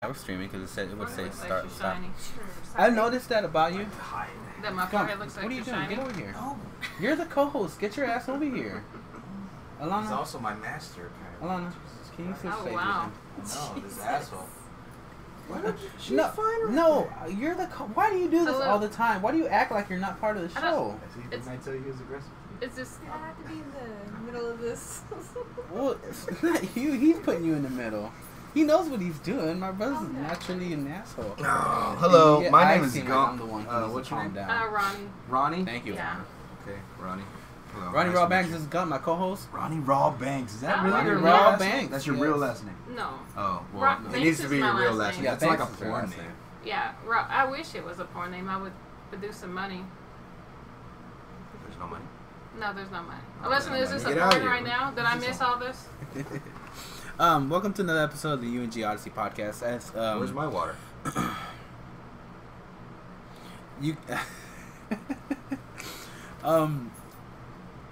I was streaming because it said it would say start extra stop. shiny. I noticed that about you. That my Come, forehead looks what are you doing? shiny. Get over here. No. You're the co-host. Get your ass over here. Alana. He's also my master. apparently. Alana, can you switch Oh, places? wow. No, this asshole. She's no, fine right no, you're the. Co- Why do you do this Hello. all the time? Why do you act like you're not part of the I don't- show? It's- Didn't I tell you he was aggressive? It's just I have to be in the middle of this. Well, it's not you. He's putting you in the middle. He knows what he's doing. My brother's Calm naturally an asshole. Oh, hello. Yeah, my I name is seem like I'm the one who uh, what's your name? down. uh, Ronnie. Ronnie. Thank you. Yeah. Okay, Ronnie. Hello. Ronnie nice Raw Banks you. is Gun, my co-host. Ronnie Raw Banks. Is that Oh, really Ronnie your Raw last Banks, name? That's your yes. real last name. No. Oh, well, Ra- it needs to be my your real last last name. name. Yeah, That's like a Banks is your porn name. name. Yeah. Ro- I wish it was a porn name. I would produce some money. There's no money. No, there's no money. Oh, Listen, man, is this a get out of porn right now? Did I miss all this? um, welcome to another episode of the UNG Odyssey podcast. As um, Where's my water? you, um,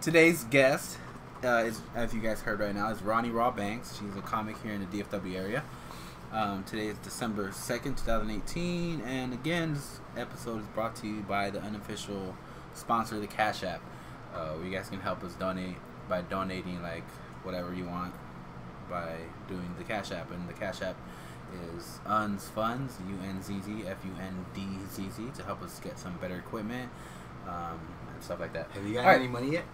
today's guest uh, is, as you guys heard right now, is Ronnie Raw Banks. She's a comic here in the DFW area. Um, today is December second, two thousand eighteen, and again, this episode is brought to you by the unofficial sponsor, the Cash App. Uh, where you guys can help us donate by donating like whatever you want by doing the Cash App, and the Cash App is UNZ Funds, U N Z Z F U N D Z Z, to help us get some better equipment um, and stuff like that. Have you got All right. any money yet?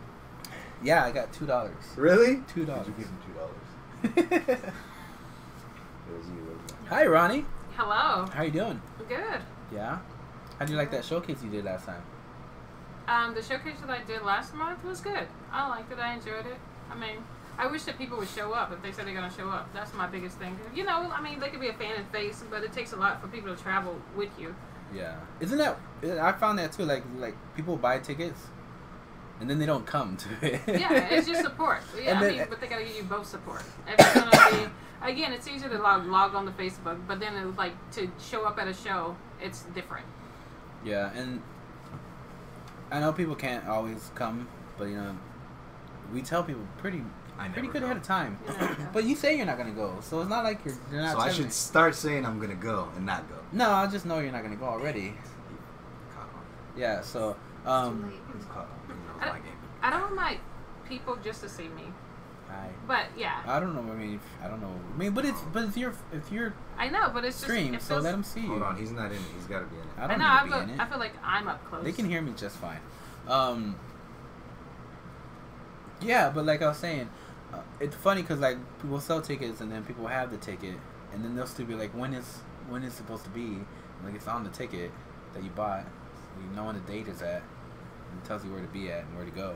Yeah, I got two dollars. Really? Two dollars. Did you give him two dollars? It was you. Hi, Ronnie. Hello. How are you doing? Good. Yeah. How do you like that showcase you did last time? Um, the showcase that I did last month was good. I liked it. I enjoyed it. I mean, I wish that people would show up if they said they're gonna show up. That's my biggest thing. You know, I mean, they could be a fan in face, but it takes a lot for people to travel with you. Yeah. Isn't that? I found that too. Like, like people buy tickets, and then they don't come to it. Yeah, it's just support. Yeah, And I mean, but they gotta give you both support. If it's gonna be, again, it's easier to log, log on to Facebook, but then it's like to show up at a show, it's different. Yeah, and I know people can't always come, but you know, we tell people pretty I pretty good go. ahead of time. You know, yeah. But you say you're not gonna go, so it's not like you're, you're not. So I should me- start saying I'm gonna go and not go. No, I just know you're not gonna go already. Yeah. So, Too um, late. It's caught on. I- my game. I don't like people just to see me, I but yeah, I don't know. I mean, if- I don't know. I mean, but it's but it's your if your I know, but it's just stream, it so let him see you. Hold on, he's not in it. He's got to be in it. I I don't know. I, need to feel, be in I feel like I'm up close. They can hear me just fine. Um, yeah, but like I was saying, it's funny because like people sell tickets and then people have the ticket and then they'll still be like, when is when is it supposed to be? Like it's on the ticket that you bought. So you know when the date is at. And it tells you where to be at and where to go.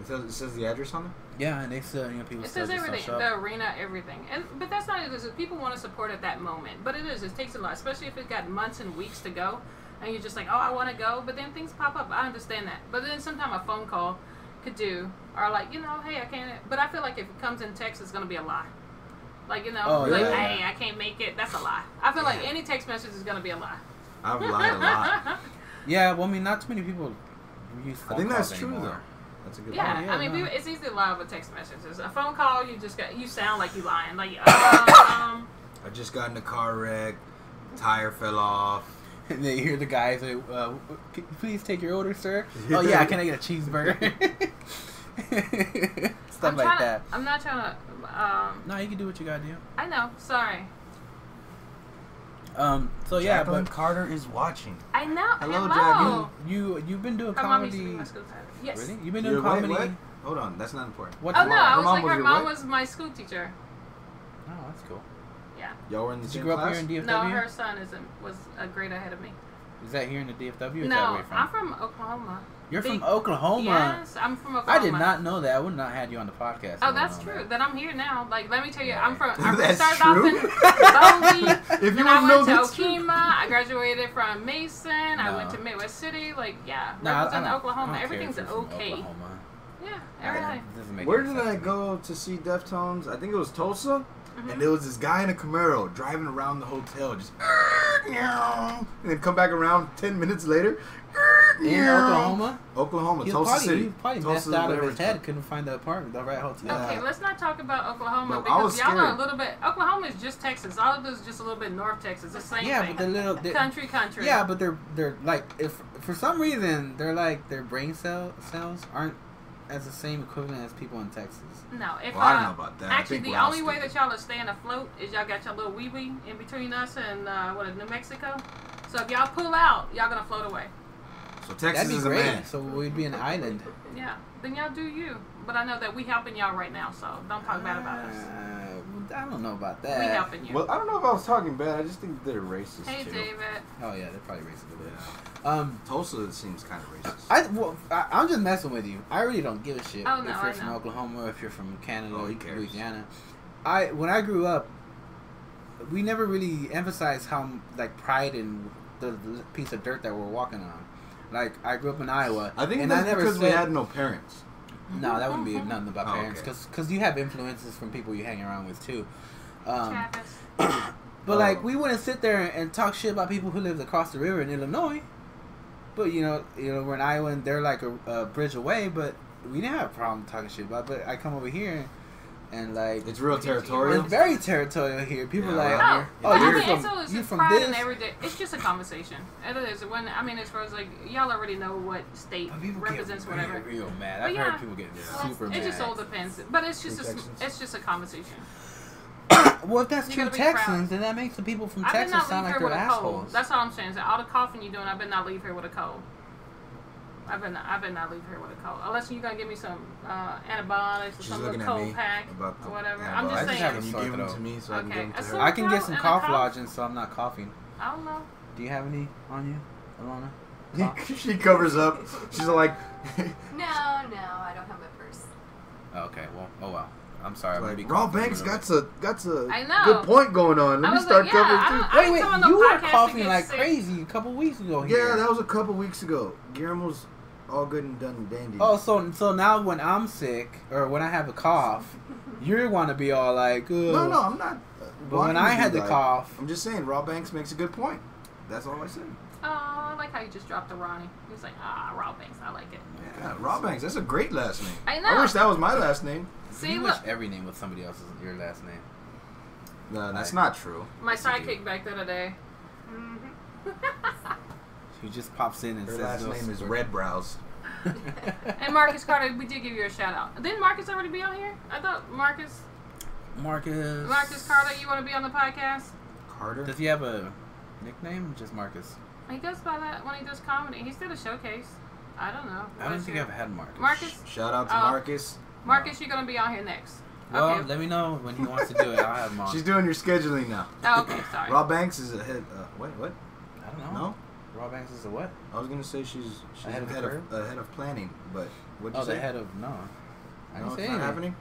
It says, it says the address on it. Yeah, and they still you know people It still says everything, show the arena, everything, and but that's not it. Is people want to support at that moment, but it is. It takes a lot, especially if it's got months and weeks to go, and you're just like, oh, I want to go, but then things pop up. I understand that, but then sometimes a phone call could do, are like you know, hey, I can't. But I feel like if it comes in text, it's gonna be a lie. Like you know, Oh, like yeah. hey, I can't make it. That's a lie. I feel like any text message is gonna be a lie. I've lied a lot. Yeah, well, I mean, not too many people use I think that's calls true anymore. though. That's a good. Yeah, yeah, I mean, no. people, it's easy to lie with text messages. A phone call, you just got you sound like you lying. Like, um, I just got in a car wreck. Tire fell off. And then you hear the guy say, uh, "Can you please take your order, sir?" oh yeah, can I get a cheeseburger? Stuff I'm like that. To, I'm not trying to. Um, No, you can do what you gotta do. I know. Sorry. Um. So yeah, Jacqueline but Carter is watching. I know. Hello, Hello. you you've been doing Her mom used to be comedy. my school. Yes. Really? You've been You're- doing wait, comedy. what? Hold on, that's not important. What's Oh no, wrong? I was mom like was her your mom what? was my school teacher. Oh, that's cool. Yeah. Y'all were in the Did you same grow up here in DFW? No, her son is in, was a grade ahead of me. Is that here in the DFW? Or is that No, where you're from? I'm from Oklahoma. You're Big- from Oklahoma. Yes, I'm from Oklahoma. I did not know that. I would not have had you on the podcast. Oh, that's true. that. Then I'm here now. Like, let me tell you, I'm from. I That's started true? off in Bowie. If you then I would know went to that's true. I graduated from Mason. I went to Midwest City. Like, yeah, No, I- was in Oklahoma. Everything's if from okay. Oklahoma. Yeah, everything. it Where did I go to see Deftones? I think it was Tulsa. Mhm. And there was this guy in a Camaro driving around the hotel, just and then come back around ten minutes later, in Oklahoma. Oklahoma, He Tulsa probably, City. he was probably Tulsa messed out of his head. called. Couldn't find the apartment, the right hotel. Yeah. Okay, let's not talk about Oklahoma No, because y'all are a little bit. Oklahoma is just Texas. All of this is just a little bit North Texas. The same Yeah, thing. but the little they- country, country. Yeah, but they're they're like if for some reason they're like their brain cell cells aren't as the same equivalent as people in Texas. no. If Well, I don't uh, know about that. I Actually, think the we're only way that y'all are staying afloat is y'all got your little wee wee in between us and uh, what is New Mexico. So if y'all pull out, y'all gonna float away. So Texas That'd be is a great. man. So we'd be an island. Yeah, then y'all do you. But I know that we helping y'all right now, so don't talk bad about us. Uh, I don't know about that. We helping you. Well, I don't know if I was talking bad. I just think they're racist hey, too. David. Oh yeah, they're probably racist a bit. Um, Tulsa seems kind of racist. I well, I, I'm just messing with you. I really don't give a shit Oh, no, if you're from know. Oklahoma, if you're from Canada, Oh, or. Louisiana. I when I grew up, we never really emphasized how like pride in the, the piece of dirt that we're walking on. Like I grew up in Iowa, I think and that's I never because we had no parents. no, that wouldn't be nothing about Oh, parents, okay. because you have influences from people you hang around with too. Um, but Oh. like we wouldn't sit there and talk shit about people who lived across the river in Illinois. But you know, you know, we're in Iowa and they're like a, a bridge away. But we didn't have a problem talking shit about. But I come over here, and like It's real territorial. it's very territorial here. People Yeah, like, around Oh, oh, I you're from it's, you just from pride this. everyday. It's just a conversation. It is. When I mean, as far as like y'all already know what state represents get whatever. real, real mad. But I've yeah. heard people get Yeah. super It mad. just all depends. But it's just True a, it's just a conversation. Well, if that's You true gotta proud. Texans, then that makes the people from I Texas sound like they're with cold. assholes. That's all I'm saying. So all the coughing you're doing, I better not leave here with a cold. I better not, I better not leave here with a cold. Unless you're gonna give me some uh, antibiotics or She's some little cold pack about the or whatever. antibiotics. I'm just I just saying. have Can a you give them to me so I can Okay. give them to I her? I can get throat some and cough cough? lozenges so I'm not coughing. I don't know. Do you have any on you, Alana? she covers up. She's like, No, no, I don't have my purse. Okay, well, oh well. I'm sorry. I'm like Raw Banks got a got a I know. good point going on. Let me start like, yeah, covering I too. Wait, wait, come on no you were coughing like sick. crazy a couple weeks ago. Yeah, that was a couple weeks ago. Guillermo's all good and done and dandy. Oh, so so now when I'm sick or when I have a cough, you want to be all like, Ugh. no, no, I'm not. uh, But when I had the like, cough, I'm just saying, Raw Banks makes a good point. That's all I said. Oh, I like how you just dropped the Ronnie. He was like, ah, Raw Banks. I like it. Yeah, Raw Banks. That's a great last name. I know. I wish that was my last name. See, you look, wish every name was somebody else's your last name. No, that's I- not true. my Yes, sidekick back the other day. She just pops in and Her says last no name is squirt. Red Brows. and Marcus Carter, we did give you a shout out. Didn't Marcus already be on here? I thought Marcus, Marcus. Marcus Carter, you want to be on the podcast? Carter. Does he have a nickname? Just Marcus. He goes by that when he does comedy. He's did a showcase. I don't know. I don't think your- I've had Marcus. Marcus. Shout out to Oh. Marcus. Marcus, you're gonna be on here next. Well, okay. let me know when he wants to do it. I'll have him on. She's doing your scheduling now. Oh, okay, sorry. Raw Banks is ahead. Uh, what? What? I don't know. No, Raw Banks is a what? I was gonna say she's she's Ahead ahead, of of, ahead of planning, but what you Oh, say? the head of no. I no, didn't it's not anything. happening.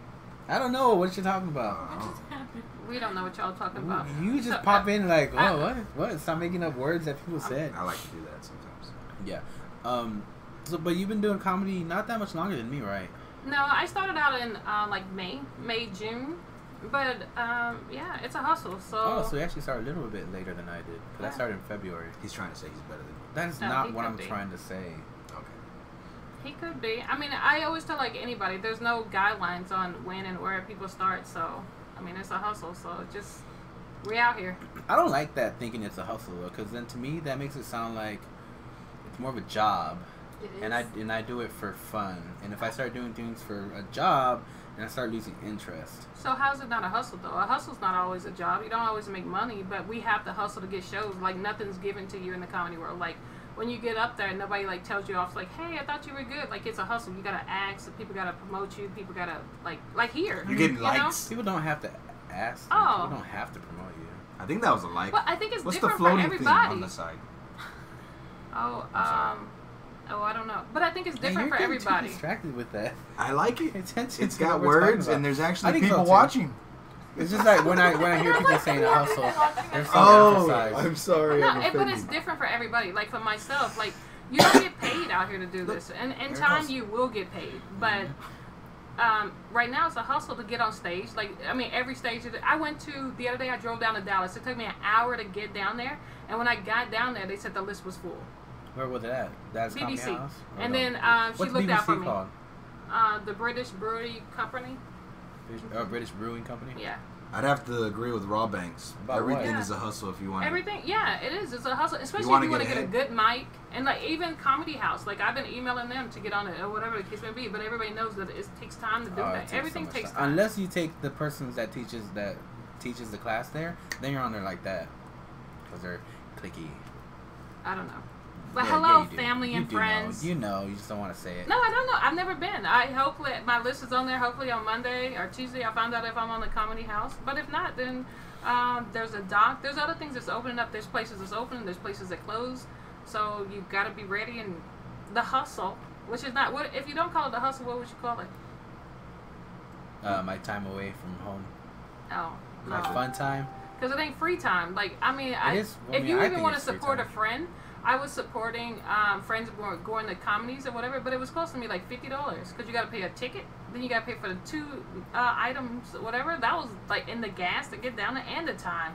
I don't know what you're talking about. Oh. We don't know what y'all talking about. You just So, pop uh, in like, oh, I- what? What? Stop making up words that people said. I like to do that sometimes. Yeah. Um. So, but you've been doing comedy not that much longer than me, right? No, I started out in uh, like May, May, June. But um, yeah, it's a hustle. So, Oh, so you actually started a little bit later than I did. Because I started in February. He's trying to say he's better than me. That is No, not what I'm be. trying to say. Okay. he could be. I mean, I always tell like anybody, there's no guidelines on when and where people start. So, I mean, it's a hustle. So just we out here. I don't like that thinking it's a hustle though, because then to me that makes it sound like it's more of a job, It is. And I and I do it for fun. And if I start doing things for a job, then I start losing interest. So how's it not a hustle though? A hustle's not always a job. You don't always make money, but we have to hustle to get shows. Like nothing's given to you in the comedy world. Like when you get up there, and nobody like tells you off. Like, hey, I thought you were good. Like it's a hustle. You gotta ask. People gotta promote you. People gotta like like here. You're getting you likes. People don't have to ask. them. Oh. People don't have to promote you. I think that was a like. But I think it's What's the different for floating thing everybody. on the side? Oh, I'm sorry. um, oh, I don't know. But I think it's Hey, different you're for getting too everybody. distracted with that. I like it. Pay attention It's to got what we're talking words about. and there's I actually think so, people too. watching. It's just like when I when I hear people saying a hustle, there's so Oh, emphasized. I'm sorry. No, I'm it, but it's different for everybody. Like for myself, like you don't get paid out here to do this, and in time goes. you will get paid. But um, right now it's a hustle to get on stage. Like I mean, every stage. That I went to the other day. I drove down to Dallas. It took me an hour to get down there, and when I got down there, they said the list was full. Where was it at? That's Comedy BBC. House? And no? then um, she What's looked BBC out for me. called? Uh, the British Brewery Company. British, uh, British Brewing Company. Yeah. I'd have to agree with Raw Banks. About Everything what? is a hustle if you want. Everything, yeah, it is. It's a hustle, especially wanna if you want to get get a good mic and like even Comedy House. Like I've been emailing them to get on it or whatever the case may be, but everybody knows that it takes time to do Oh, that. takes Everything much takes time. time. Unless you take the persons that teaches that teaches the class there, then you're on there like that because they're clicky. I don't know. But Yeah, hello, yeah, family and do know. friends. You know, you just don't want to say it. No, I don't know. I've never been. I hopefully my list is on there. Hopefully on Monday or Tuesday, I'll find out if I'm on the Comedy House. But if not, then um, there's a doc. There's other things that's opening up. There's places that's open. There's places that close. So you've got to be ready and the hustle, which is not what if you don't call it the hustle, what would you call it? Uh, my time away from home, Oh, my no. fun time. Because it ain't free time. Like I mean, I, is- I if mean, you I even want to support a friend, I was supporting um, friends who were going to comedies or whatever, but it was costing me like fifty dollars because you got to pay a ticket, then you got to pay for the two uh, items, whatever. That was like in the gas to get down there and the time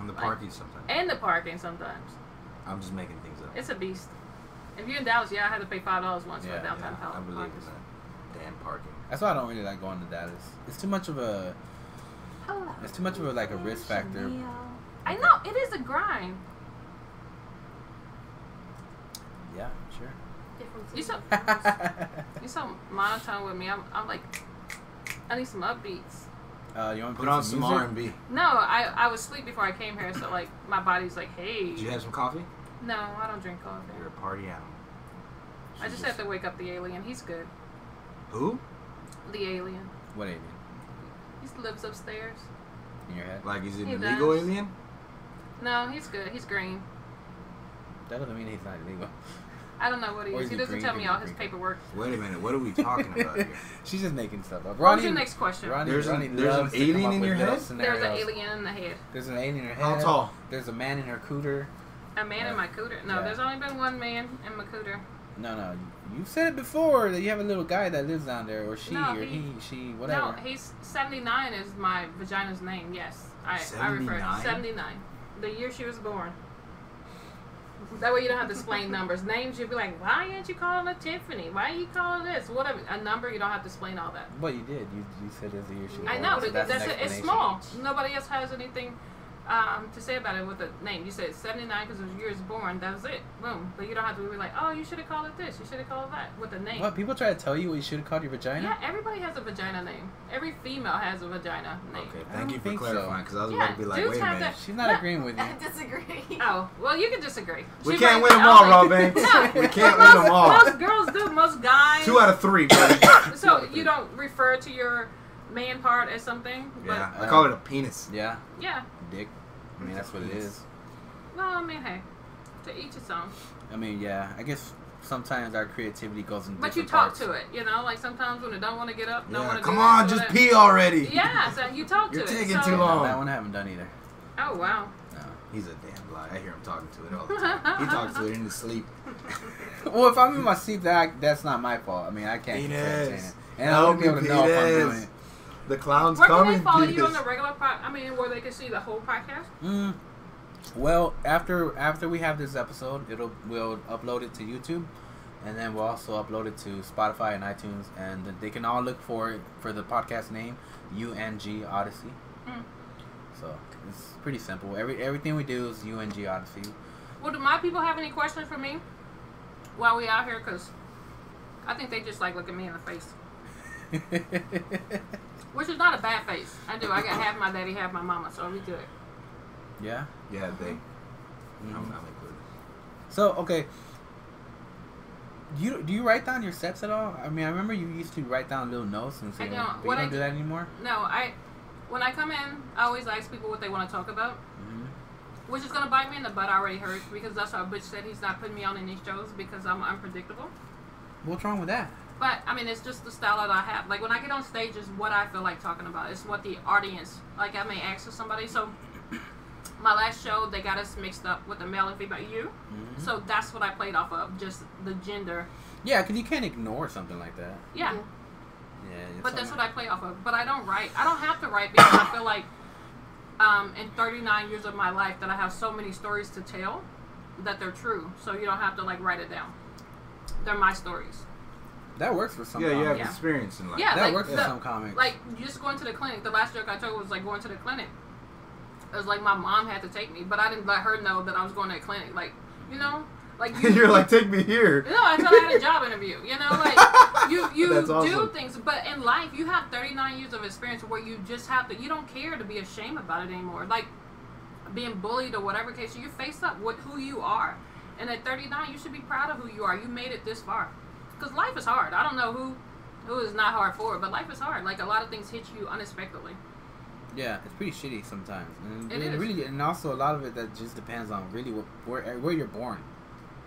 And the Like- parking sometimes. and the parking. Sometimes I'm just making things up. it's a beast. If you're in Dallas, yeah, I had to pay five dollars once Yeah, for downtown Yeah, I Dallas. believe in that. Damn parking. That's why I don't really like going to Dallas. It's too much of a. It's too much of a like a risk factor. I know it is a grind. Yeah, sure. You so you so monotone with me. I'm I'm like I need some upbeats. uh, you want to Put on some music? R&B. No, I I was asleep before I came here, so like my body's like, hey. Did you have some coffee? No, I don't drink coffee. You're a party animal. I just have to wake up the alien. He's good. Who? The alien. What alien? He lives upstairs. In your head? Like, is it He an illegal does. alien? No, he's good. He's green. That doesn't mean he's not illegal. I don't know what he is. is He he doesn't tell me all his paperwork. Wait a minute. What are we talking about here? She's just making stuff up. What Ronnie, was your next question? Ronnie, There's an- there's an loves to come alien in your little head? There's an alien in the head. There's an alien in her head. How tall? There's a man in her cooter. A man in my cooter. No, Yeah. there's only been one man in my cooter. No, no. You said it before that you have a little guy that lives down there, or she, No, or he- he, she, whatever. No, he's 79 is my vagina's name. Yes, I I refer 79? 79. The year she was born. That way you don't have to explain numbers. Names you'll be like, why aren't you calling her Tiffany? Why are you calling this? Whatever. A number you don't have to explain all that. But you did. You, you said there's a year she I know, but that's, that's, it. It's small. Nobody else has anything um, to say about it with the name. You said 79 because it was years born. That was it. Boom. But you don't have to be like, oh, you should have called it this. You should have called it that with the name. What people try to tell you what you should have called your vagina? Yeah, everybody has a vagina name. Every female has a vagina name. Okay, thank you for clarifying, because I was Yeah, about to be like, wait a minute. that- She's not No. agreeing with you. I disagree. Oh, well, you can disagree. We She can't win them all, oh, Raw wait. Banks. No, We can't most, win them all. Most girls do. Most guys. Two out of three, buddy. So you don't refer to your man part as something? But Yeah, I call it a penis. Yeah, yeah. Dick. I mean, that's what it is. Well, I mean, hey, to each his own. I mean, yeah. I guess sometimes our creativity goes in. But you talk parts. to it, you know. Like sometimes when it don't want to get up, don't Yeah, want to. come do on, this, just whatever. pee already. Yeah, so you talk to You're it. taking so- too No, long. that one I haven't done either. Oh wow. No. He's a damn lie. I hear him talking to it all the time. he talks to it in his sleep. well, if I'm in my sleep, that that's not my fault. I mean, I can't. Penis. concentrate, And I won't be able to Help know if I'm doing it. The clown's Where can they follow you on the regular pod? I mean, where they can see the whole podcast? Mm. Well, after after we have this episode, it'll we'll upload it to YouTube, and then we'll also upload it to Spotify and iTunes, and they can all look for it for the podcast name UNG Odyssey. Mm. So it's pretty simple. Every everything we do is UNG Odyssey. Well, do my people have any questions for me while we out here? Cause I think they just like look at me in the face, which is not a bad face. I do. I got half my daddy, half my mama, so we good. yeah. Yeah, they. Mhm. I'm, I'm included. So okay. Do you do you write down your sets at all? I mean, I remember you used to write down little notes and say, I don't. but you What don't I do that anymore. No, I when I come in, I always ask people what they want to talk about, hmm which is gonna bite me in the butt. I already heard because that's how Butch said he's not putting me on any shows because I'm unpredictable. What's wrong with that? But I mean, it's just the style that I have. Like when I get on stage, is what I feel like talking about. It's what the audience like. I may ask for somebody. So my last show, they got us mixed up with the male and female. You. Mhm. So that's what I played off of, just the gender. Yeah, because you can't ignore something like that. Yeah. Yeah. Yeah, But that's what I play off of. But I don't write. I don't have to write because I feel like um, in 39 years of my life that I have so many stories to tell that they're true, so you don't have to like write it down. They're my stories. That works for some. yeah, you have. Yeah. experience in life. Yeah, That like, works for some comics. Like just going to the clinic. The last joke I told was like going to the clinic. It was like my mom had to take me, but I didn't let her know that I was going to a clinic. Like you know, like you, You're like, take me here. No, until I had a job interview. You know, like you you That's do awesome. things, but in life you have 39 years of experience where you just have to. You don't care to be ashamed about it anymore. Like being bullied or whatever case, you face up with who you are, and at 39 you should be proud of who you are. You made it this far, because life is hard. I don't know who who is not hard for, but life is hard. Like a lot of things hit you unexpectedly. Yeah, it's pretty shitty sometimes, and It really, and also a lot of it that just depends on really what, where where you're born.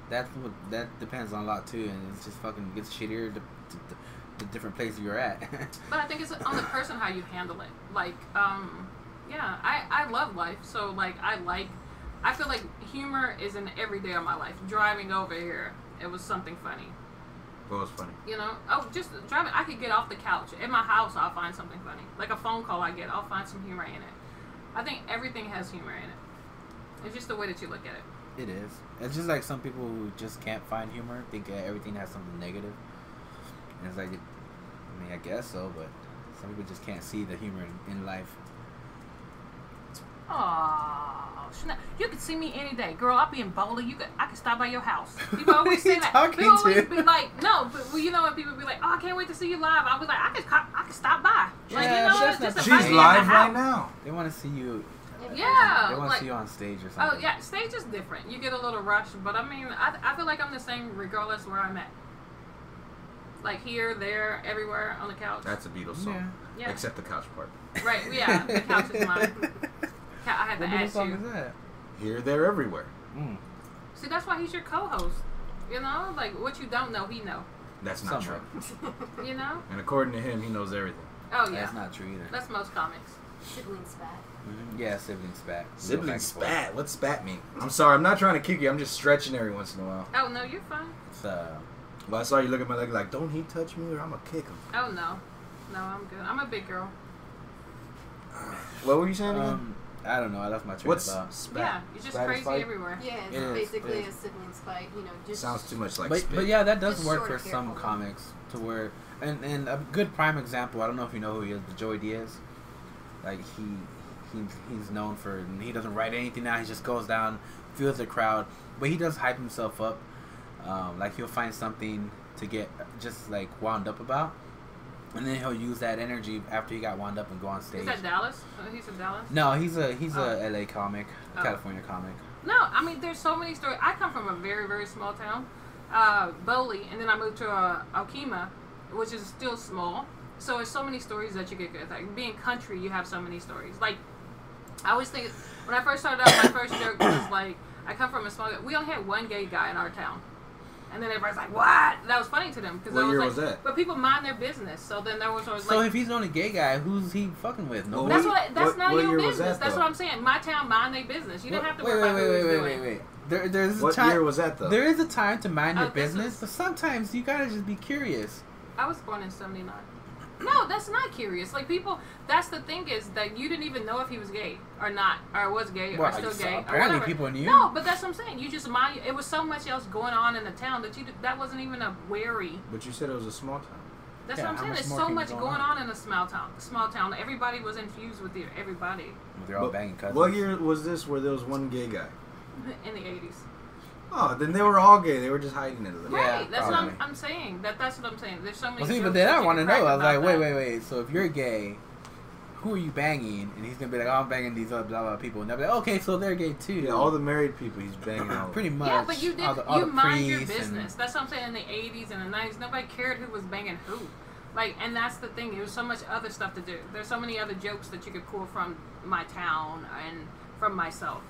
That's what that depends on a lot too, and it's just fucking gets shittier the, the, the different places you're at. But I think it's on the person how you handle it. Like, um, yeah, I, I love life. So, like, I like, I feel like humor is in every day of my life. Driving over here, it was something funny. What was funny? You know? Oh, just driving, I could get off the couch. In my house, I'll find something funny. Like a phone call I get, I'll find some humor in it. I think everything has humor in it. It's just the way that you look at it. it is. It's just like some people who just can't find humor think uh, everything has something negative. And it's like, I mean, I guess so, but some people just can't see the humor in, in life. Oh, snap. You could see me any day, girl. I'll be in bowling. You could, I could stop by your house. People always Who say you that. talking People always be like, no, but well, you know when people be like, oh, I can't wait to see you live. I'll be like, I could, I could stop by. Like Yeah, you know, but what? that's just She's me in the live right now. They want to see you. Yeah, They want to like- see you on stage or oh, something. Oh yeah, stage is different. You get a little rush, but I mean, I, I feel like I'm the same regardless where I'm at. Like here, there, everywhere on the couch. That's a Beatles song. Yeah. yeah, Except the couch part. right. Yeah, the couch is mine. Ca- I had to What Beatles ask song you. is that? Here, there, everywhere. Mm. See, that's why he's your co-host. You know, like what you don't know, he know. That's not Somewhat. true. You know? And according to him, he knows everything. Oh yeah, That's not true either. that's most comics. Sibling spat. Mhm. Yeah, sibling spat. Sibling back and spat. What's spat mean? I'm sorry, I'm not trying to kick you. I'm just stretching every once in a while. Oh no, you're fine. It's, uh, Well, I saw you look at my leg like, don't he touch me or I'm gonna kick him. Oh no, no, I'm good. I'm a big girl. What were you saying again? I don't know. I left my train What's of thought. spat? yeah, you're just Spat crazy fight? everywhere. Yeah, it's It is, basically it a is. sibling spite. You know, just Sounds too much like but, spit. but yeah, that does Just work for of some careful. comics to where, and and a good prime example. I don't know if you know who he is, but Joey Diaz. Like he, he he's known for he doesn't write anything now. He just goes down, feels the crowd, but he does hype himself up. Um, like he'll find something to get just like wound up about, and then he'll use that energy after he got wound up and go on stage. Is that Dallas? Uh, he's in Dallas. No, he's a he's Oh. a LA comic, a Oh. California comic. No, I mean there's so many stories. I come from a very very small town, uh, Bowley, and then I moved to uh, Okemah, which is still small. So there's so many stories that you get. good. Like being country, you have so many stories. Like I always think when I first started out, my first joke was like, I come from a small. We only had one gay guy in our town. And then everybody's like, "What?" That was funny to them because What year like, was that? But people mind their business, so then there was always So like, if he's the only gay guy, who's he fucking with? No. "That's what. That's What- none what your business." that, that's what I'm saying. My town mind their business. You didn't have to wait, worry wait, about wait, who wait, was wait, doing. wait, wait. There, there's a What time. year was that though? There is a time to mind Oh, your business, is- but sometimes you gotta just be curious. I was born in '79. No, that's not curious. Like people, that's the thing is that you didn't even know if he was gay or not, or was gay Well, or still you gay. or apparently whatever. people knew. No, but that's what I'm saying. You just mind. It was so much else going on in the town that you that wasn't even a wary. But you said it was a small town. That's Yeah, what I'm saying. There's so much going on? on in a small town. Small town. Everybody was infused with the, everybody They're all But banging cousins. What year was this where there was one gay guy? in the '80s. Oh, then they were all gay. They were just hiding it a little. Yeah, right. That's what I'm. I'm saying. That that's what I'm saying. There's so many. Well, see, but then I want to know. I was like, about wait, wait, wait. So if you're gay, who are you banging? And he's gonna be like, oh, I'm banging these other blah blah people, and they'll be like, okay, so they're gay too. Yeah, all the married people he's banging all. pretty much. Yeah, but you did. all the, all you mind your priests and- business. That's what I'm saying. In the '80s and the '90s, nobody cared who was banging who. Like, and that's the thing. There was so much other stuff to do. There's so many other jokes that you could pull from my town and from myself.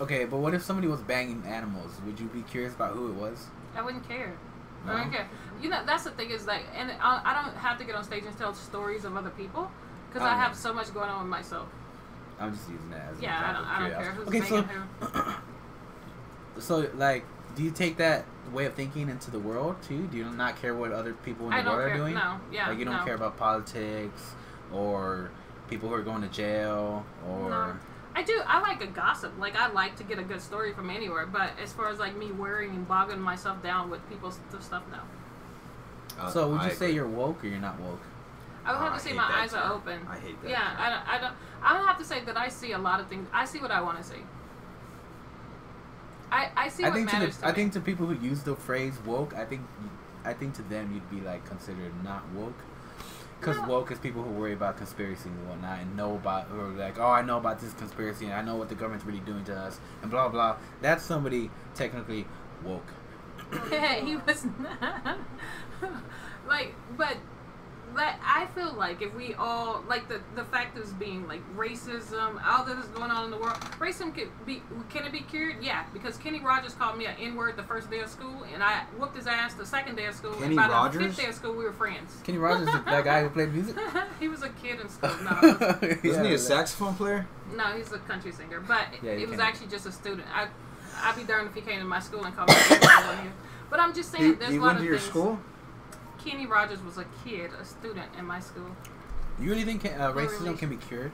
Okay, but what if somebody was banging animals? Would you be curious about who it was? I wouldn't care. No? I wouldn't care. You know, that's the thing is like, and I, I don't have to get on stage and tell stories of other people because I Oh. have so much going on with myself. I'm just using that as Yeah, I example don't, I don't care who's Okay, who. so so like, do you take that way of thinking into the world too? Do you not care what other people in the I world care. are doing? No, yeah, like you don't no. care about politics or people who are going to jail or No. I do. I like a gossip. Like I like to get a good story from anywhere. But as far as like me worrying and bogging myself down with people's st- stuff, no. Uh, So would I you say agree. you're woke or you're not woke? I would Oh, have I to say my that eyes are open. I hate that. Yeah, term. I don't, I don't. I don't have to say that I see a lot of things. I see what I want to see. I I see I what think to the, to I me. think to people who use the phrase woke, I think you- I think to them you'd be like considered not woke. Because No. woke is people who worry about conspiracy and whatnot and know about, who are like, oh, I know about this conspiracy and I know what the government's really doing to us and blah blah. That's somebody technically woke. he was not. like, but that I feel like if we all like the the fact is being like racism, all that is going on in the world. Racism can be can it be cured? Yeah, because Kenny Rogers called me an N word the first day of school, and I whooped his ass the second day of school. Kenny and by the Rogers? fifth day of school, we were friends. Kenny Rogers, is that guy who played music. he was a kid in school. No, Wasn't he a saxophone player? no, he's a country singer, but Yeah, it was can- actually just a student. I I'd be darned if he came to my school and called me. a N-word. But I'm just saying, He, there's he a lot went of to your things. school? Kenny Rogers was a kid, a student in my school. You really think uh, racism can be cured?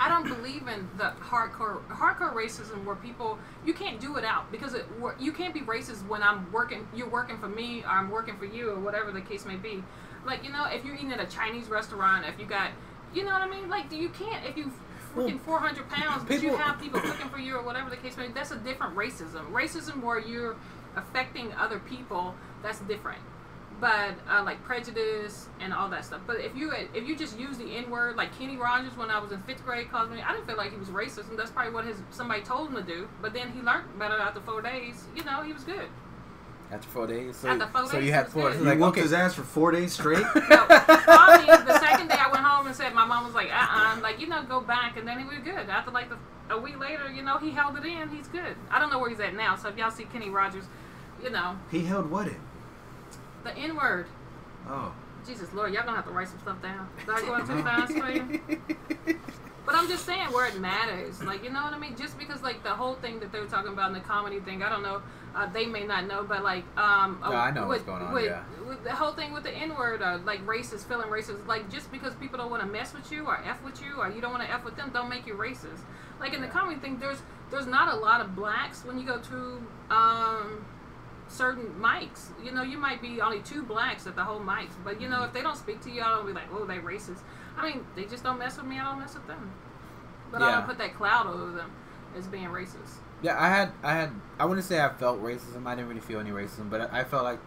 I don't believe in the hardcore hardcore racism where people you can't do it out because it you can't be racist when I'm working you're working for me or I'm working for you or whatever the case may be. Like you know if you're eating at a Chinese restaurant if you got you know what I mean like you can't if you freaking 400 pounds but you have people cooking for you or whatever the case may be that's a different racism. Racism where you're affecting other people that's different but uh, like prejudice and all that stuff. But if you if you just use the N word, like Kenny Rogers when I was in fifth grade called me, I didn't feel like he was racist, and that's probably what his somebody told him to do. But then he learned better after four days. You know, he was good. After four days, so, After four so days, you had four. good. So You like, whooped okay, his ass for four days straight? No, called me the second day I went home and said my mom was like, uh, uh like you know, go back, and then he was good. After like the, a week later, you know, he held it in. He's good. I don't know where he's at now. So if y'all see Kenny Rogers, you know, he held what in? The N word. Oh. Jesus Lord, y'all gonna have to write some stuff down. Did I go too fast for you? But I'm just saying where it matters. Like, you know what I mean? Just because, like, the whole thing that they were talking about in the comedy thing, I don't know. Uh, they may not know, but, like, um, No, I know what's going on, With, yeah. with the whole thing with the N word, uh, like, racist, feeling racist. Like, just because people don't want to mess with you or F with you or you don't want to F with them, don't make you racist. Like, in the comedy thing, there's there's not a lot of blacks when you go to, um, certain mics. You know, you might be only two blacks at the whole mics, but you know, if they don't speak to you, I don't be like, oh, they racist. I mean, they just don't mess with me. I don't mess with them. But I don't put that cloud over them as being racist. Yeah, I had, I had, I wouldn't say I felt racism. I didn't really feel any racism, but I, I felt like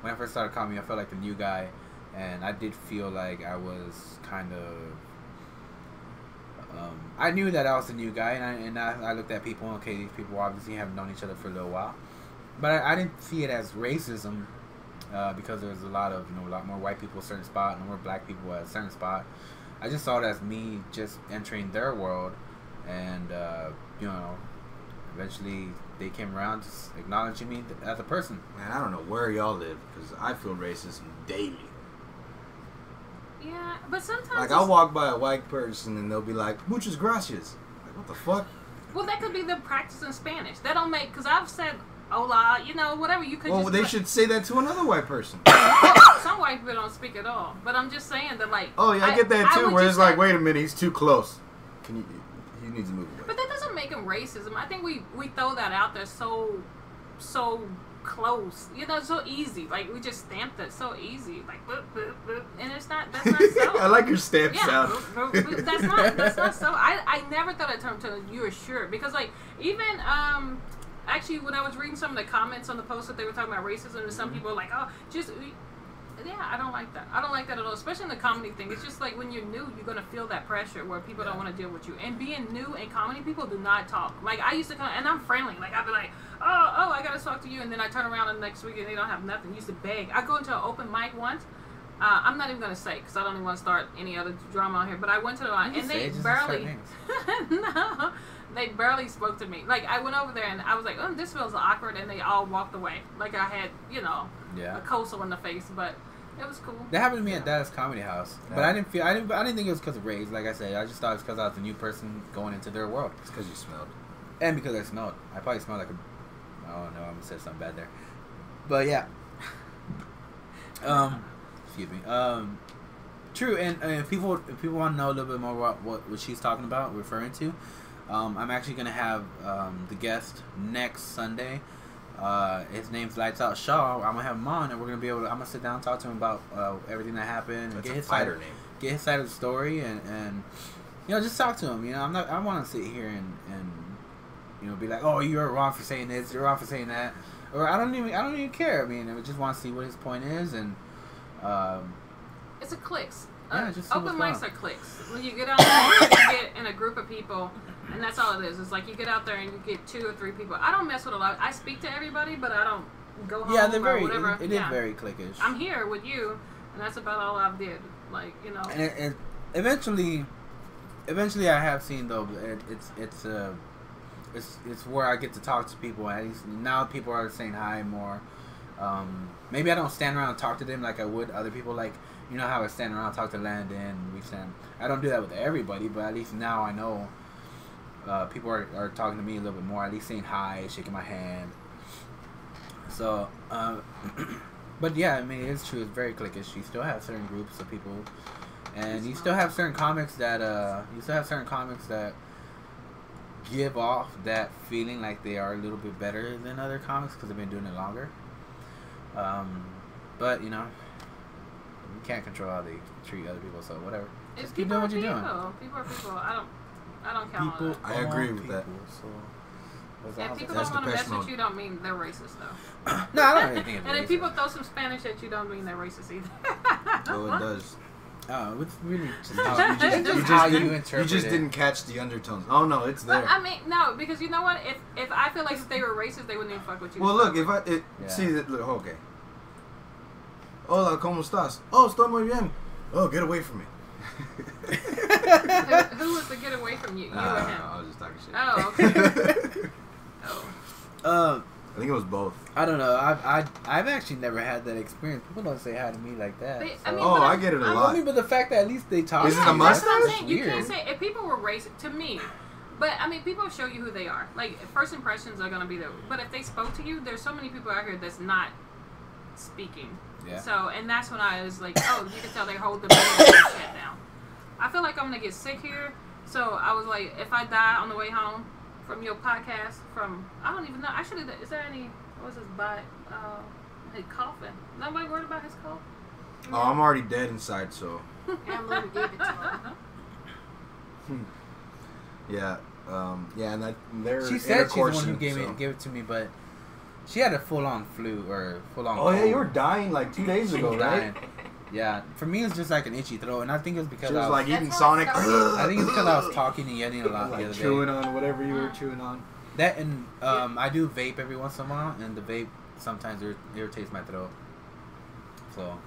when I first started comedy, I felt like the new guy, and I did feel like I was kind of. Um, I knew that I was the new guy, and I and I, I looked at people. Okay, these people obviously have known each other for a little while, but I, I didn't see it as racism uh, because there's a lot of you know a lot more white people at a certain spot, and more black people at a certain spot. I just saw it as me just entering their world, and uh, you know, eventually they came around just acknowledging me th- as a person. Man, I don't know where y'all live because I feel racism daily. Yeah, but sometimes Like, I'll walk by a white person and they'll be like, muchas gracias. Like, what the fuck? well, that could be the practice in Spanish. That don't make because I've said hola, you know, whatever. You could Well, they put- should say that to another white person. Some white people don't speak at all, but I'm just saying that like. Oh, yeah, I, get that too, where it's like, wait a minute, he's too close. Can you, he needs to move away. But that doesn't make him racism. I think we we throw that out there so so close. You know, so easy. Like we just stamped it so easy. Like boop, boop, boop. and it's not that's not so. I like your stamp yeah, sound. boop, boop, boop. that's not that's not so. I I never thought that term until you were sure because like even um. Actually, when I was reading some of the comments on the post that they were talking about racism, and some Mm-hmm. people were like, "Oh, just yeah, I don't like that. I don't like that at all, especially in the comedy thing. It's just like when you're new, you're gonna feel that pressure where people don't want to deal with you. And being new in comedy, people do not talk. Like I used to come, and I'm friendly. Like I'd be like, oh, oh, I gotta talk to you, and then I turn around the next week and they don't have nothing. used to beg. I go into an open mic once. Uh, I'm not even gonna say because I don't even want to start any other drama on here. But I went to the You and they it, just start barely, no, they barely spoke to me. Like I went over there and I was like, oh, this feels awkward, and they all walked away. Like I had, you know, Yeah. a coastal in the face, but it was cool. That happened to me at Dallas Comedy House, but I didn't feel I didn't I didn't think it was because of race. Like I said, I just thought it was because I was a new person going into their world, It's because you smelled. and because I smelled. I probably smelled like a. Oh no, I'm gonna say something bad there, but yeah. Um, excuse me. Um, true, and, and if people if people want to know a little bit more about what what she's talking about, referring to, Um, I'm actually gonna have um, the guest next Sunday. Uh, his name's Lights Out Shaw. I'm gonna have him on, and we're gonna be able. to... I'm gonna sit down and talk to him about uh, everything that happened, and That's get a his side, fighter name. get his side of the story, and and you know just talk to him. You know, I'm not. I want to sit here and and you know be like, oh, you're wrong for saying this. You're wrong for saying that. Or I don't even. I don't even care. I mean, I just want to see what his point is, and um, It's a clicks. Yeah, Uh, just see open what's mics going are clicks. When you get out there, you get in a group of people, and that's all it is. It's like you get out there and you get two or three people. I don't mess with a lot. I speak to everybody, but I don't go home yeah, they're or very. whatever. It, it yeah. is very cliquish. I'm here with you, and that's about all I've did. Like you know. and it, it, eventually, eventually, I have seen though. It, it's it's uh, it's it's where I get to talk to people. At least now, people are saying hi more. Um, maybe I don't stand around and talk to them like I would other people. Like you know how I stand around and talk to Landon. We stand. I don't do that with everybody, but at least now I know. Uh, people are, are talking to me a little bit more. At least saying hi, shaking my hand. So, uh, but yeah, I mean, it's true. It's very cliquish. You still have certain groups of people, and you still have certain comics that uh, you still have certain comics that give off that feeling like they are a little bit better than other comics because they've been doing it longer. Um, but you know, you can't control how they treat other people. So whatever. It's Just keep doing what you're people. doing. People are people. I don't. I don't count on People, that. I agree are with that. So, what's If people That's don't want to Depeche mess with you, don't mean they're racist though. no, I don't really think it's and if people throw some Spanish at you, don't mean they're racist either. Oh, it does. Oh, it's really just You how just, you just, just you how just you didn't, interpret you just it. didn't catch the undertones. Oh no, it's there. But I mean, no, because you know what? If if I feel like if they were racist, they wouldn't even fuck with you. Well, look, if I it, Yeah. see that. Look, okay. Hola, cómo estás? Oh, estoy muy bien. Oh, get away from me. who, who was to get away from you? You Ah, or him? I was just talking shit. Oh, okay. Oh. Um, I think it was both. I don't know. I've I, I've actually never had that experience. People don't say hi to me like that. They- so- I mean, Oh, I I'm- get it a I'm- I lot. mean, but the fact that at least they talk. Is it a you, That's mustache? what I'm saying. You can't say if people were racist to me. But I mean, people show you who they are. Like first impressions are gonna be there. But if they spoke to you, there's so many people out here that's not speaking. Yeah. So and that's when I was like, oh, you can tell they hold the shit down. I feel like I'm gonna get sick here. So I was like, if I die on the way home from your podcast, from I don't even know. Actually, is there any? What's his by? Uh, his coffin. Nobody worried about his cough. Oh, I'm already dead inside, so Amber gave it to him. yeah, um, yeah, and that their She said she's the one who gave so. it gave it to me, but she had a full on flu or full on. Oh yeah, you were dying like two days ago, right? Yeah, for me it's just like an itchy throat, and I think it's because She I was was, like eating Sonic. I think it's because I was talking and yelling a lot the other chewing day. on whatever you were chewing on. That and um, I do vape every once in a while, and the vape sometimes ir- irritates my throat. So,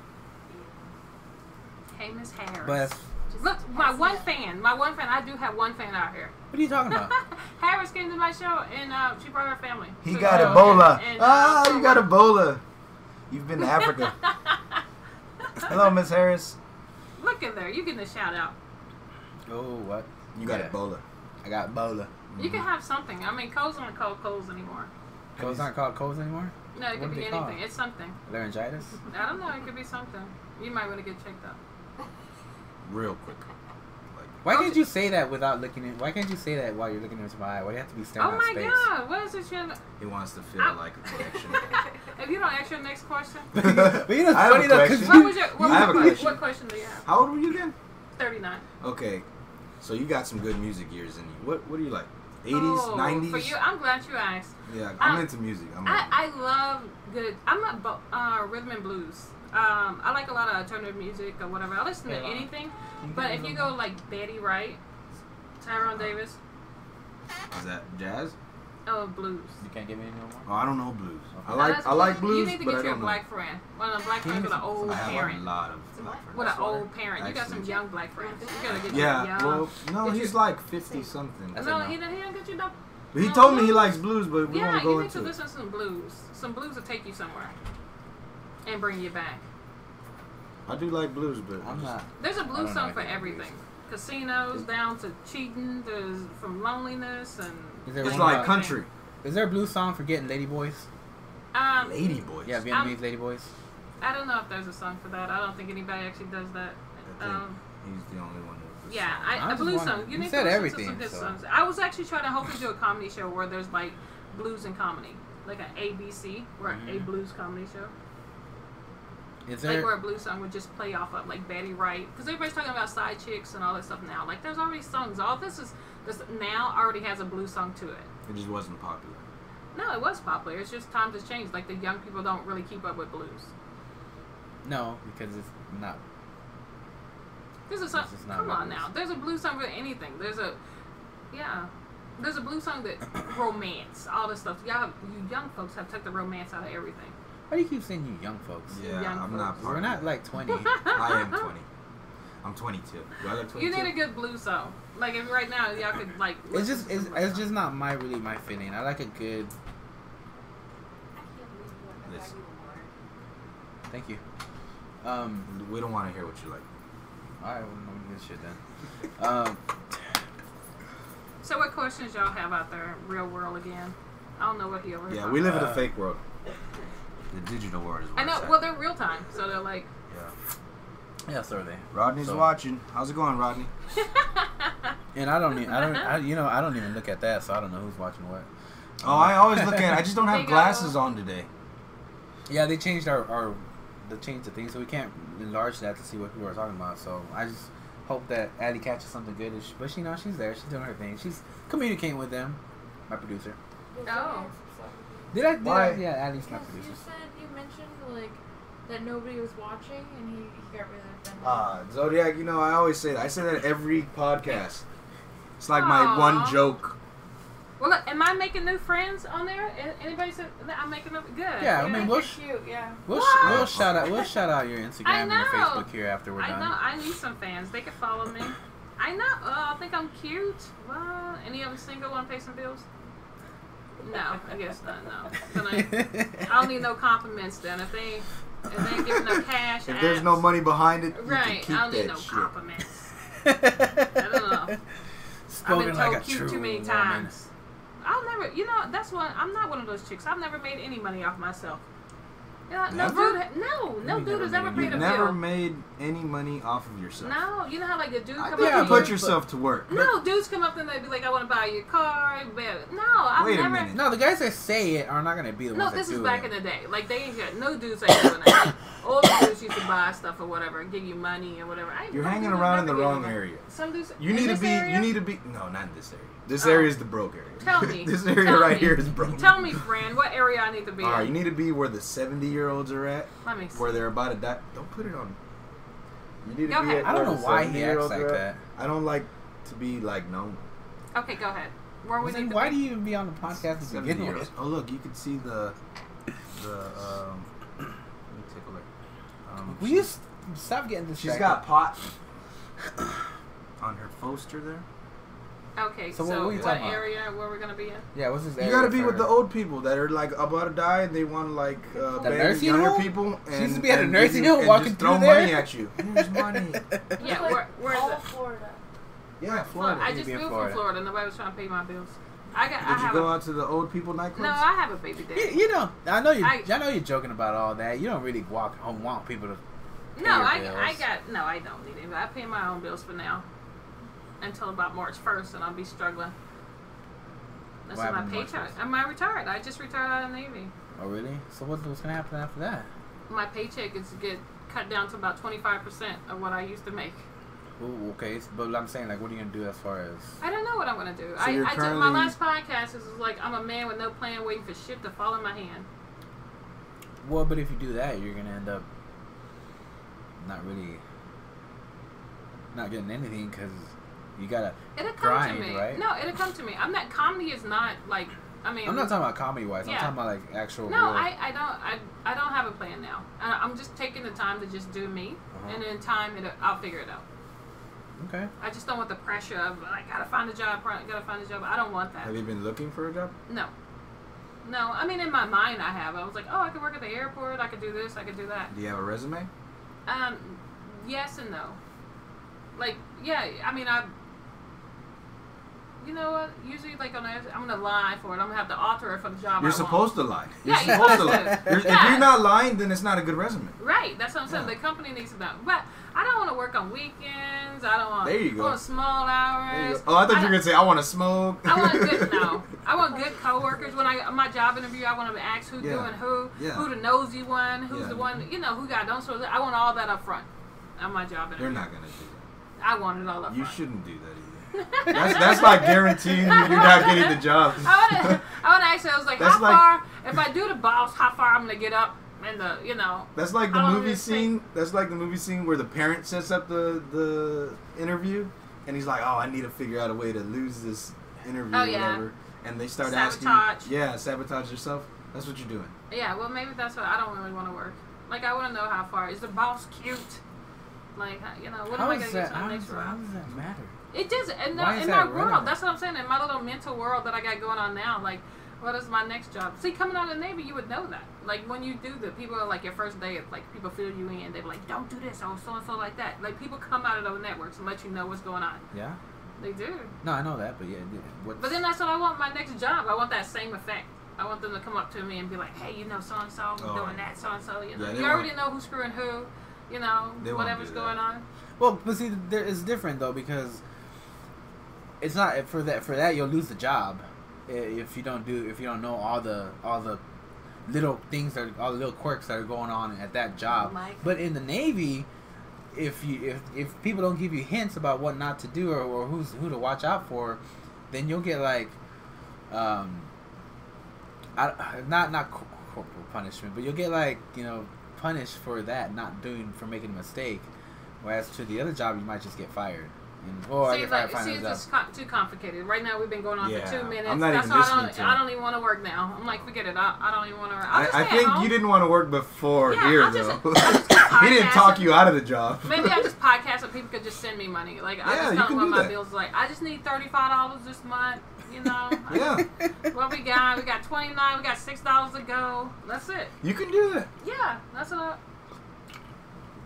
Hey, Miss Harris. but Look, my one fan, my one fan, I do have one fan out here. what are you talking about? Harris came to my show and uh, she brought her family. He got. Ebola. And, uh, ah, you got Ebola. You've been to Africa. Hello, Miss Harris. Look in there, you getting a shout out. oh, what? You got Yeah. Ebola. I got Ebola. You can have something. I mean, colds aren't called colds anymore. Colds aren't called colds anymore. No, it What could be they call anything. it? It's something. Laryngitis. I don't know. It could be something. You might want to get checked out. Real quick. Why Oh, can't you say that without looking in? Why can't you say that while you're looking into my eye? Why do you have to be staring at oh my space? God! What is this? Shit? He wants to feel I- like a connection. If you don't ask your next question, but you know, it's I have a funny though, 'cause question. what was your what, I have a question. what question do you have? How old were you again? Thirty nine. Okay, so you got some good music years in you. What What do you like? 80s, oh, 90s? For you, I'm glad you asked. Yeah, I'm Um, into music. I'm I, I love good. I'm not bo- uh, rhythm and blues. Um, I like a lot of alternative music or whatever. I listen to anything. But if you go like Betty Wright, Tyrone Davis, Is that jazz? oh blues. you can't give me any more. Oh, I don't know blues. I Now, like that's I like blues, You need to get I you a don't know. black friend. One of the black friends with an old I have parent. a lot of black what? friends. With an old parent. You got some young black friends. You gotta get you Yeah, young. well, no, Get he's you- like 50 something. That's no, he, he don't get you no. He told me he likes blues, but we Yeah, won't go into. Yeah, you need to it. listen to some blues. Some blues will take you somewhere and bring you back. I do like blues, but I'm not. There's a blues song for anything about everything. Casinos down to cheating, there's from loneliness and. Is there It's like about- country. Is there a blues song for getting lady boys? Um, Lady boys. Yeah, Vietnamese lady boys. I don't know if there's a song for that. I don't think anybody actually does that. Um, he's the only one who Yeah, I, I a blues song. you You, need said to listen everything, some good so. songs. I was actually trying to hopefully do a comedy show where there's like blues and comedy, like an ABC, or a Mhm. blues comedy show. Is like where a blues song would just play off of like Betty Wright, because everybody's talking about side chicks and all that stuff now. Like there's already songs. All this is this now already has a blues song to it. It just wasn't popular. No, it was popular. It's just times has changed. Like the young people don't really keep up with blues. no, because it's not. There's a song. Come on now. There's a blues song for anything. There's a, yeah. There's a blues song that romance, all this stuff. Y'all, you young folks have took the romance out of everything. Why do you keep saying you young folks? Yeah, Young I'm not part We're of not like twenty. I am 20. I'm 22. Do I look 22? You need a good blue song. Like if right now y'all could like. it's just it's, some it's just not my really my fitting. I like a good. I can't believe you Listen. Thank you. Um. We don't want to hear what you like. All right, well, no good shit then. Um. So what questions y'all have out there? Real world again. I don't know what he over. Yeah, we live in Uh, a fake world. The digital world is where I know. Well, they're real time, so they're like. yeah. Yeah, so are they. Rodney's So- watching. How's it going, Rodney? And I don't. Even, I don't. I, you know, I don't even look at that, so I don't know who's watching what. Oh, I always look at. I just don't have Big glasses O. on today. Yeah, they changed our, our they changed the thing, so we can't enlarge that to see what people are talking about. So I just hope that Addie catches something good. But she knows she's there. She's doing her thing. She's communicating with them. My producer. Oh. Did I? Did Why? I yeah, Addie's my Because producer. you said you mentioned like that nobody was watching and he, he got really offended. Uh, Zodiac, you know, I always say that. I say that every podcast. It's like my one joke. Well, look, am I making new friends on there? A- Anybody said that I'm making them good? Yeah, I mean, we'll you're sh- cute, yeah. We'll, sh- we'll shout out we'll shout out your Instagram and your. Facebook here after we're I done. know. I need some fans. They can follow me. I know. Oh, I think I'm cute. Well, any other single? Want to pay some bills? No, I guess not. No. Then I, I don't need no compliments. Then if they if they ain't giving no cash, If there's no money behind it, you right? can keep I don't need no shit. compliments. I don't know. I've been told a cute too many woman. times. I'll never, you know, that's one. I'm not one of those chicks. I've never made any money off myself. You know, no Never? dude, no, no You dude has ever paid You've a never made any money off of yourself. No, you know how like the dude I come think up you to put you. yourself to work. No, dudes come up and they be like, "I want to buy your car." But no, I've Wait a never. minute. No, the guys that say it are not gonna be the No, ones that this is do back it. in the day. Like they ain't got no dudes ain't doing that. All the dudes used to buy stuff or whatever, and give you money or whatever. I, You're no hanging around in the wrong area. Some dudes. You need to be. area? You need to be. No, not in this area. This Oh. area is the broke area. Tell me. this area Tell right me. here is broke. Tell me, friend, what area I need to be in? All right, you need to be where the 70 year olds are at, Let me see. where they're about to die. Don't put it on. You need to Go be ahead. at I don't know why he acts like that. I don't like to be like known. Okay, go ahead. Where we It's need why be? do you even be on the podcast to 70 begin years. with? Oh look, you can see the the um. Let me take a look. Um, Will you stop getting distracted? she's got pot on her poster there. Okay, So so, what- what are you what, talking about? area where we're gonna be in? Yeah, what's this? Area? You gotta be for- with the old people that are like about to die and they want to like uh, The beg nursing younger home? people She and used to be at a nursing home and walking just throw through money at you. Here's money. Yeah, Like, where, where's all it? Florida. Yeah, Florida. Florida. I just be in moved Florida. from Florida. Nobody was trying to pay my bills. I got. I Did you go a, out to the old people nightclubs? No, I have a baby You, daddy. you know, I know you. I- I, know you're joking about all that. You don't really walk home want people to. pay No, your I, bills. I got no. I don't need it. I pay my own bills for now, until about March first, and I'll be struggling. That's What my paycheck. I'm I retired. I just retired out of the Navy. Oh really? So what's what's gonna happen after that? My paycheck is get cut down to about twenty five percent of what I used to make. Ooh, okay, but I'm saying like, what are you gonna do as far as? I don't know what I'm gonna do. So I, you're I just, my last podcast is like I'm a man with no plan, waiting for shit to fall in my hand. Well, but if you do that, you're gonna end up not really not getting anything because you gotta. It'll come Grind, to me. right? No, it'll come to me. I'm not. Comedy is not like. I mean, I'm not talking about comedy wise. I'm talking about like actual. No, real, I, I don't I, I don't have a plan now. I, I'm just taking the time to just do me, Uh-huh. and in time it I'll figure it out. Okay. I just don't want the pressure of I gotta find a job, I gotta find a job. I don't want that. Have you been looking for a job? No, no. I mean, in my mind, I have. I was like, oh, I could work at the airport. I could do this. I could do that. Do you have a resume? Um, yes and no. Like, yeah. I mean, I. you know what? Usually, like on, I'm gonna lie for it. I'm gonna have to alter it for the job. You're I supposed want. to lie. You're Yeah, supposed to lie. You're- If you're not lying, then it's not a good resume. Right, that's what I'm saying. Yeah. The company needs to know. But I don't want to work on weekends. I don't want. There you go. I want small hours. go. Oh, I thought you were gonna say I want to smoke. I want good no. I want good coworkers. When I my job interview, I want to ask who's Yeah. doing who, Yeah. who the nosy one, who's Yeah. the one you know who got don't so. I want all that up front on my job interview. You're not gonna do that. I want it all up. You front. shouldn't do that. That's that's like guaranteeing you you're not getting the job. I want to. I ask you. I was like, That's how like- far? If I do the boss, how far I'm gonna get up And the you know? That's like the movie understand. scene. That's like the movie scene where the parent sets up the the interview, and he's like, "Oh, I need to figure out a way to lose this interview Oh, or yeah. whatever." And they start Sabotage. asking, "Yeah, sabotage yourself." That's what you're doing. Yeah, well, maybe that's what I don't really want to work. Like, I want to know how far. Is the boss cute? Like, you know, what How am I gonna that? get to How the does, next how does that matter? It does, and Why in, in that my world, that's what I'm saying. In my little mental world that I got going on now, like, what is my next job? See, coming out of the Navy, you would know that. Like, when you do the people are like your first day, it's like people fill you in. They're like, don't do this, oh, or so and so like that. Like, people come out of those networks and let you know what's going on. Yeah. They do. No, I know that, but yeah. yeah, What? But then that's what I want my next job. I want that same effect. I want them to come up to me and be like, hey, you know, so and so, Oh. doing that, so and so. You know, Yeah, you already know who's screwing who. You know, whatever's going on. Well, but see, there is different though because it's not for that. For that, you'll lose the job if you don't do if you don't know all the all the little things that all the little quirks that are going on at that job. But in the Navy, if you if if people don't give you hints about what not to do or, or who's who to watch out for, then you'll get like, um, I, not not corporal punishment, but you'll get like you know punished for that not doing for making a mistake. Whereas to the other job, you might just get fired. And oh, I see, get like, see, it's just com- too complicated. Right now, we've been going on Yeah, for two minutes. I'm not That's even why I don't. to I don't even want to work now. I'm like, forget it. I, I don't even want to. I'll I, just I think home. you didn't want to work before Yeah, here just- though. He didn't talk you out of the job. Maybe I just podcast so people could just send me money. Like I Yeah, just tell them what my that. bills like. I just need thirty five dollars this month. You know. Yeah, What we got? We got twenty nine. We got six dollars to go. That's it. you can do that. Yeah, that's what. I,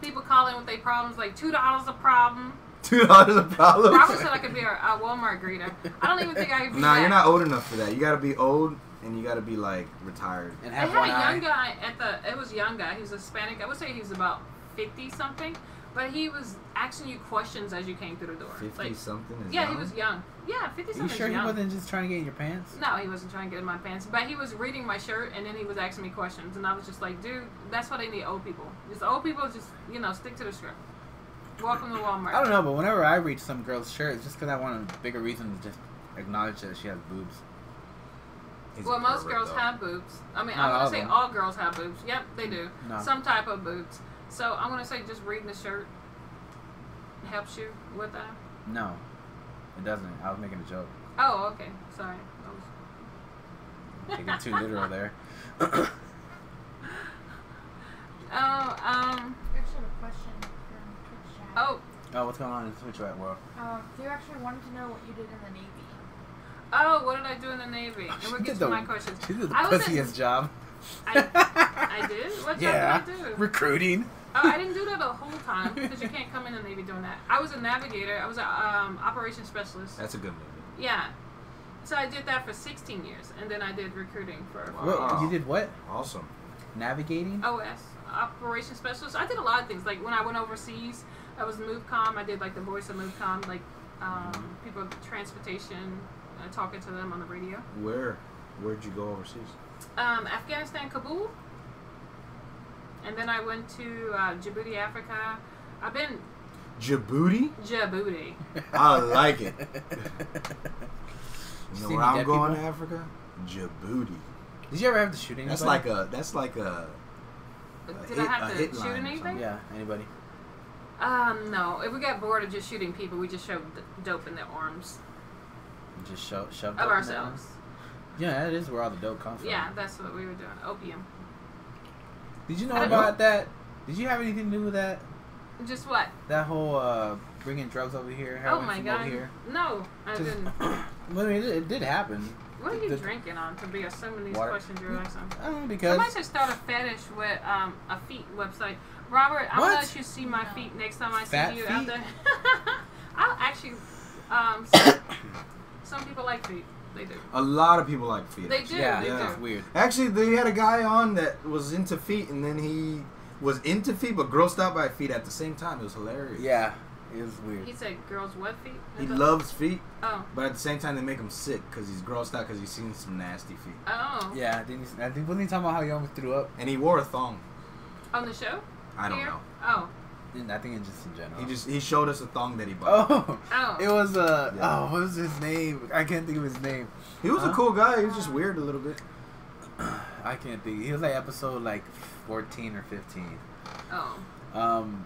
people call in with their problems like two dollars a problem. Two dollars a problem. Robert said I could be a, a Walmart greeter. I don't even think I could be. Nah, that. you're not old enough for that. You gotta be old and you gotta be like retired. and They have had one a eye. young guy at the. It was a young guy. He was Hispanic. I would say he was about fifty something, but he was asking you questions as you came through the door. Fifty Like, something is yeah, young? he was young. Yeah, fifty Are you sure he young. wasn't just trying to get in your pants? No, he wasn't trying to get in my pants, but he was reading my shirt and then he was asking me questions, and I was just like, dude, that's why they need old people. Just old people, just you know, stick to the script. Welcome to Walmart. I don't know, but whenever I read some girl's shirt, it's just because I want a bigger reason to just acknowledge that she has boobs. He's Well, most girls though. have boobs. I mean, Not I'm gonna say them. all girls have boobs. Yep, they do. No. Some type of boobs. So I'm gonna say just reading the shirt helps you with that. No, it doesn't. I was making a joke. Oh, okay. Sorry. I was- Taking it too literal there. Oh, um. I actually have a question from Twitch chat. Oh, Oh, what's going on in Twitch right world? Um, they actually wanted to know what you did in the Navy. oh. What did I do in the Navy? And we'll She get did to the- my questions. She did the I was in- pussiest job. I, I did. What job yeah, did I do? recruiting. Oh, I didn't do that the whole time because you can't come in the Navy doing that. I was a navigator. I was an um, operations specialist. That's a good movie. Yeah. So I did that for 16 years, and then I did recruiting for Wow. What you did? What Awesome. navigating? OS, operations specialist. I did a lot of things. Like when I went overseas, I was MOVCON. I did like the voice of MOVCON, like um, people transportation, uh, talking to them on the radio. Where? Where'd you go overseas? Um, Afghanistan, Kabul, and then I went to uh, Djibouti, Africa. I've been Djibouti. Djibouti. I like it. You know where I'm going people? to Africa? Djibouti. Did you ever have to shoot anybody? That's like a. That's like a. A Did hit- I a have to shoot anything? yeah. Anybody? Um, no. If we got bored of just shooting people, we just shoved dope in their arms Just sho- shoved of ourselves. Yeah, that is where all the dope comes from. Yeah, that's what we were doing. Opium. Did you know I about that? Did you have anything to do with that? Just what? That whole uh, bringing drugs over here, Oh my god. here. No, I didn't. Well, I mean, it, it did happen. What are you the- drinking on to be assuming these Water. questions you're asking? I don't know because Somebody should start a fetish with um, a feet website. Robert, I'm gonna let you see my No. feet next time I Fat see you out there. I'll actually um, s- some people like feet. They do. A lot of people like feet. They actually. do. Yeah, they yeah. do. weird. Actually, they had a guy on that was into feet, and then he was into feet but grossed out by feet at the same time. It was hilarious. Yeah, it was weird. He said girls what feet? He Is it- loves feet, Oh. but at the same time they make him sick because he's grossed out because he's seen some nasty feet. Oh. Yeah, didn't he, I think wasn't he talking about how he almost threw up? And he wore a thong. On the show? I don't know. Oh. I think it's just in general. He just he showed us a thong that he bought. Oh, Oh. it was uh Yeah. oh what was his name? I can't think of his name. He was a cool guy. He was just weird a little bit. I can't think. He was like episode like fourteen or fifteen. Oh. Um,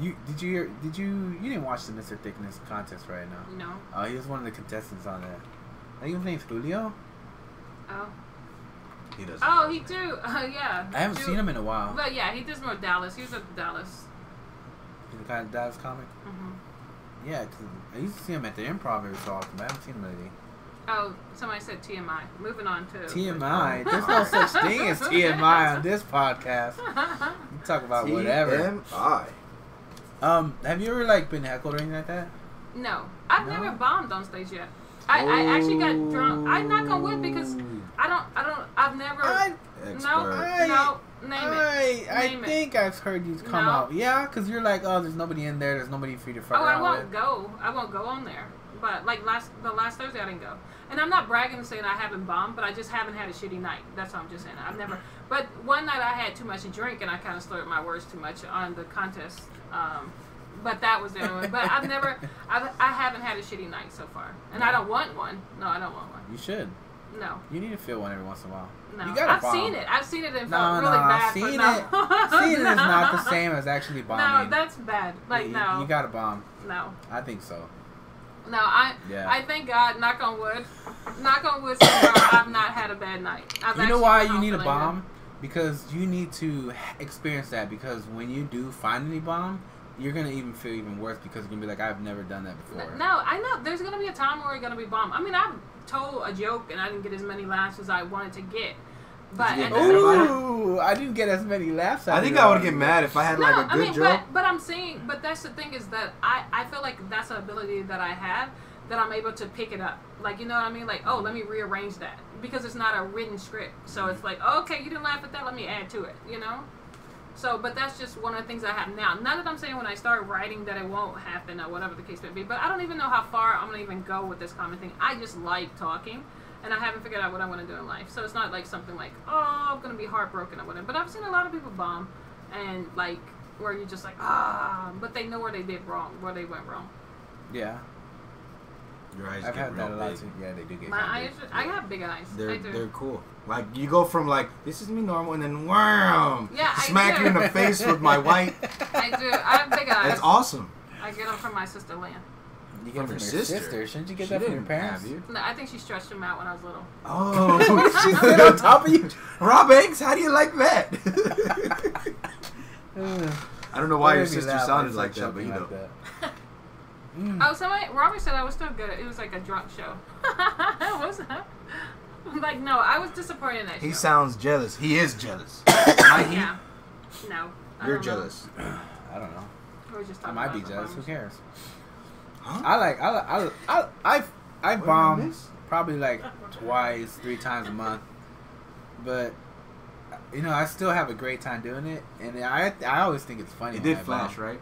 you did you hear? Did you you didn't watch the Mr. Thickness contest right now? No. Oh, he was one of the contestants on that. I think his name's Julio. Oh. He does. Oh, he do. Uh, yeah. I haven't Ju- seen him in a while. But yeah, he does more Dallas. He was at Dallas. He's the kind of Dallas comic. Mm-hmm. Yeah, 'cause I used to see him at the Improv every so often, but I haven't seen him lately. Oh, somebody said TMI. Moving on to TMI. There's no such thing as TMI on this podcast. We talk about whatever. TMI. Um, have you ever like been heckled or anything like that? No, I've No? never bombed on stage yet. I, I actually got drunk. I'm knock on wood because I don't. I don't. I've never. I Expert. no, I- no. Name it. I, I Name it. think I've heard you come No. out. Yeah, because you're like, oh, there's nobody in there. There's nobody for you to fuck Oh, I won't with. go. I won't go on there. But like last the last Thursday, I didn't go. And I'm not bragging and saying I haven't bombed, but I just haven't had a shitty night. That's all I'm just saying. I've never. But one night I had too much to drink and I kind of slurred my words too much on the contest. Um, but that was the only one. But I've never. I've, I haven't had a shitty night so far, and I don't want one. No, I don't want one. You should. No, You need to feel one every once in a while. no. You gotta I've bomb. seen it. I've seen it and No, felt no, really bad. seeing but it, no. seeing it is not the same as actually bombing. No, that's bad. Like you, no, you gotta bomb. no. I think so. No, I Yeah. I thank God, knock on wood, knock on wood, so far, I've not had a bad night. I've you know why you need a bomb? Because you need to experience that. Because when you do finally bomb, you're gonna even feel even worse because you're gonna be like, I've never done that before. No, I know there's gonna be a time where you're gonna be bombed. I mean, I've told a joke and I didn't get as many laughs as I wanted to get, but Did you at get the mad same. Ooh, I didn't get as many laughs. I think I would already. get mad if I had No, like a good mean, joke. but but I'm saying, but that's the thing is that I I feel like that's an ability that I have that I'm able to pick it up. Like you know what I mean? Like oh, let me rearrange that because it's not a written script. So it's like okay, you didn't laugh at that. Let me add to it. You know. So, but that's just one of the things I have now. Not that I'm saying when I start writing that it won't happen or whatever the case may be, but I don't even know how far I'm gonna even go with this comment thing. I just like talking, and I haven't figured out what I want to do in life. So it's not like something like oh, I'm gonna be heartbroken or whatever. But I've seen a lot of people bomb, and like where you're just like ah, but they know where they did wrong, where they went wrong. Yeah, Your eyes I've get had real that a lot big. too. Yeah, they do get. My eyes, big. I have big eyes. They're I do. they're cool. Like you go from like this is me normal and then wham, Yeah, I smack do. you in the face with my white. I do. I have big eyes. That's awesome. I get them from my sister Lynn. You get it From from your your sister. sister. Shouldn't you get She that from your parents? have you. No, I think she stretched them out when I was little. Oh, she sit on top of you. Rob Eggs, how do you like that? I don't know why your That made me sister laugh. sounded like that, but you know. Like that. Mm. Oh, somebody Robert said I was still good. It was like a drunk show. was that? Like no, I was disappointed in that He show. sounds jealous. He is jealous. Might he? Yeah. No. I You're don't jealous. I don't know. We were just I might about be jealous. Who cares? Huh? I like. I like- I I I I What bomb did I miss? probably like twice, three times a month, but you know I still have a great time doing it, and I I always think it's funny. It when did I flash, bomb. right?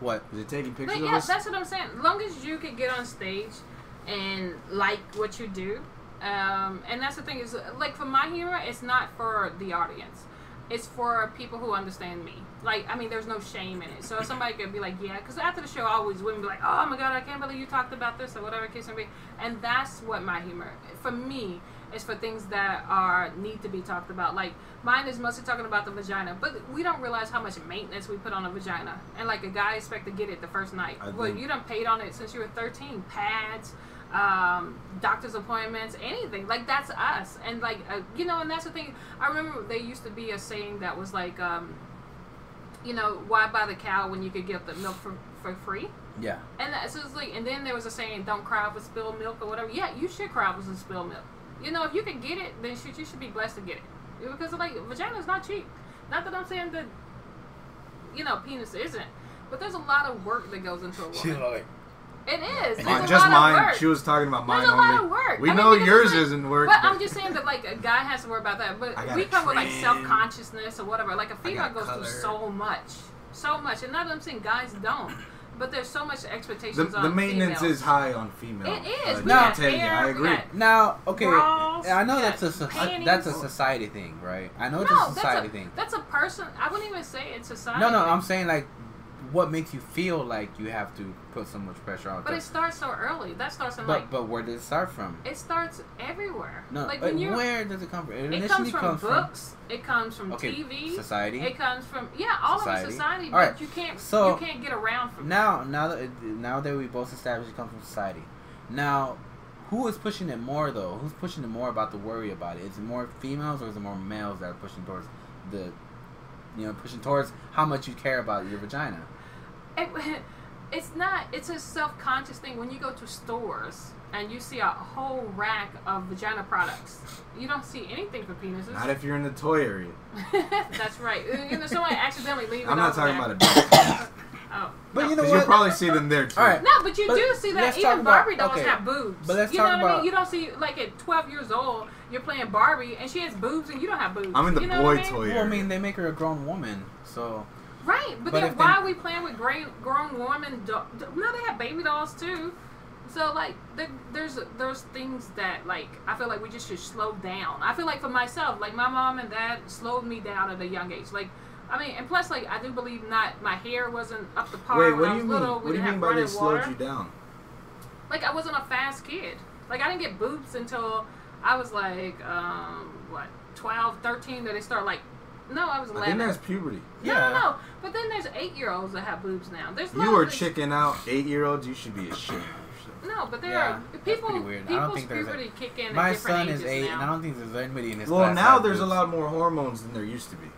What? Was it taking pictures But of yeah, us? that's what I'm saying. As long as you can get on stage and like what you do, um, and that's the thing is like for my humor, it's not for the audience. It's for people who understand me. Like, I mean, there's no shame in it. So somebody could be like, yeah, because after the show, I always wouldn't be like, oh my god, I can't believe you talked about this or whatever case may be. And that's what my humor, for me, is for things that are need to be talked about. Like mine is mostly talking about the vagina, but we don't realize how much maintenance we put on a vagina. And like a guy expect to get it the first night. I well, you done paid on it since you were 13. Pads, um, doctor's appointments, anything. Like that's us. And like uh, you know, and that's the thing. I remember there used to be a saying that was like, um, you know, why buy the cow when you could get the milk for for free? Yeah. And that, so it's like, and then there was a saying, "Don't cry over spilled milk" or whatever. Yeah, you should cry over some spilled milk. You know, if you can get it, then should, you should be blessed to get it because like vagina is not cheap. Not that I'm saying that, you know, penis isn't, but there's a lot of work that goes into a She's woman. like, It is. Mine- just mine. She was talking about mine There's a lot only. of work. We I mean, know because yours like- isn't work. But I'm just saying that like a guy has to worry about that. But we a come with like self consciousness or whatever. Like a female goes color. through so much, so much, and not that I'm saying guys don't, but there's so much the, expectations on the maintenance females. is high on female. It is. Uh, We got I'll you, I agree. Now, okay, Bras, I know that's a panties. that's a society thing, right? I know it's a society that's a, thing. That's a person. I wouldn't even say it's society. No, no, I'm saying like, what makes you feel like you have to put so much pressure on? But it starts so early. That starts in but, like. but where did it start from? It starts everywhere. No, like uh, when you're. where does it come from? It, It initially comes from books. It comes from okay, TV. society. It comes from yeah, all Society. of society. All But right, you can't so- you can't get around from Now, now that now that we both established it comes from society. Now, who is pushing it more though? Who's pushing it more about the worry about it? Is it more females or is it more males that are pushing towards the, you know, pushing towards how much you care about your vagina? It, it's not. It's a self-conscious thing. When you go to stores and you see a whole rack of vagina products, you don't see anything for penises. Not if you're in the toy area. That's right. You know, somebody accidentally leaves. it I'm not talking there. about adults. Oh. But no. you know Because what? you'll probably see them there too. All right. No, but you But do see that let's talk even about- Barbie dolls okay. have boobs. But let's you talk know what I mean? You don't see like at 12 years old, you're playing Barbie and she has boobs and you don't have boobs. I'm in the you know boy what I mean? toy Well, I mean, they make her a grown woman, so Right, but, But then why they- are we playing with grown grown women? Do- no, they have baby dolls too. So like, there, there's there's things that like I feel like we just should slow down. I feel like for myself, like my mom and dad slowed me down at a young age. Like, I mean, and plus like I do believe not my hair wasn't up to par Wait, when what I do was you mean? little. What we do you didn't mean have by they slowed water. you down? Like I wasn't a fast kid. Like I didn't get boobs until I was like um what 12, 13 that they start like. No, I was I think that's puberty. No, no, no. But then there's eight year olds that have boobs now. There's You are of- chicking out eight year olds. You should be ashamed. No, but there Yeah, are that's people. pretty weird. I People's don't think there's a- puberty kick in My at different son ages is eight, now. and I don't think there's anybody in his Well, class now has there's a lot more hormones than there used to be.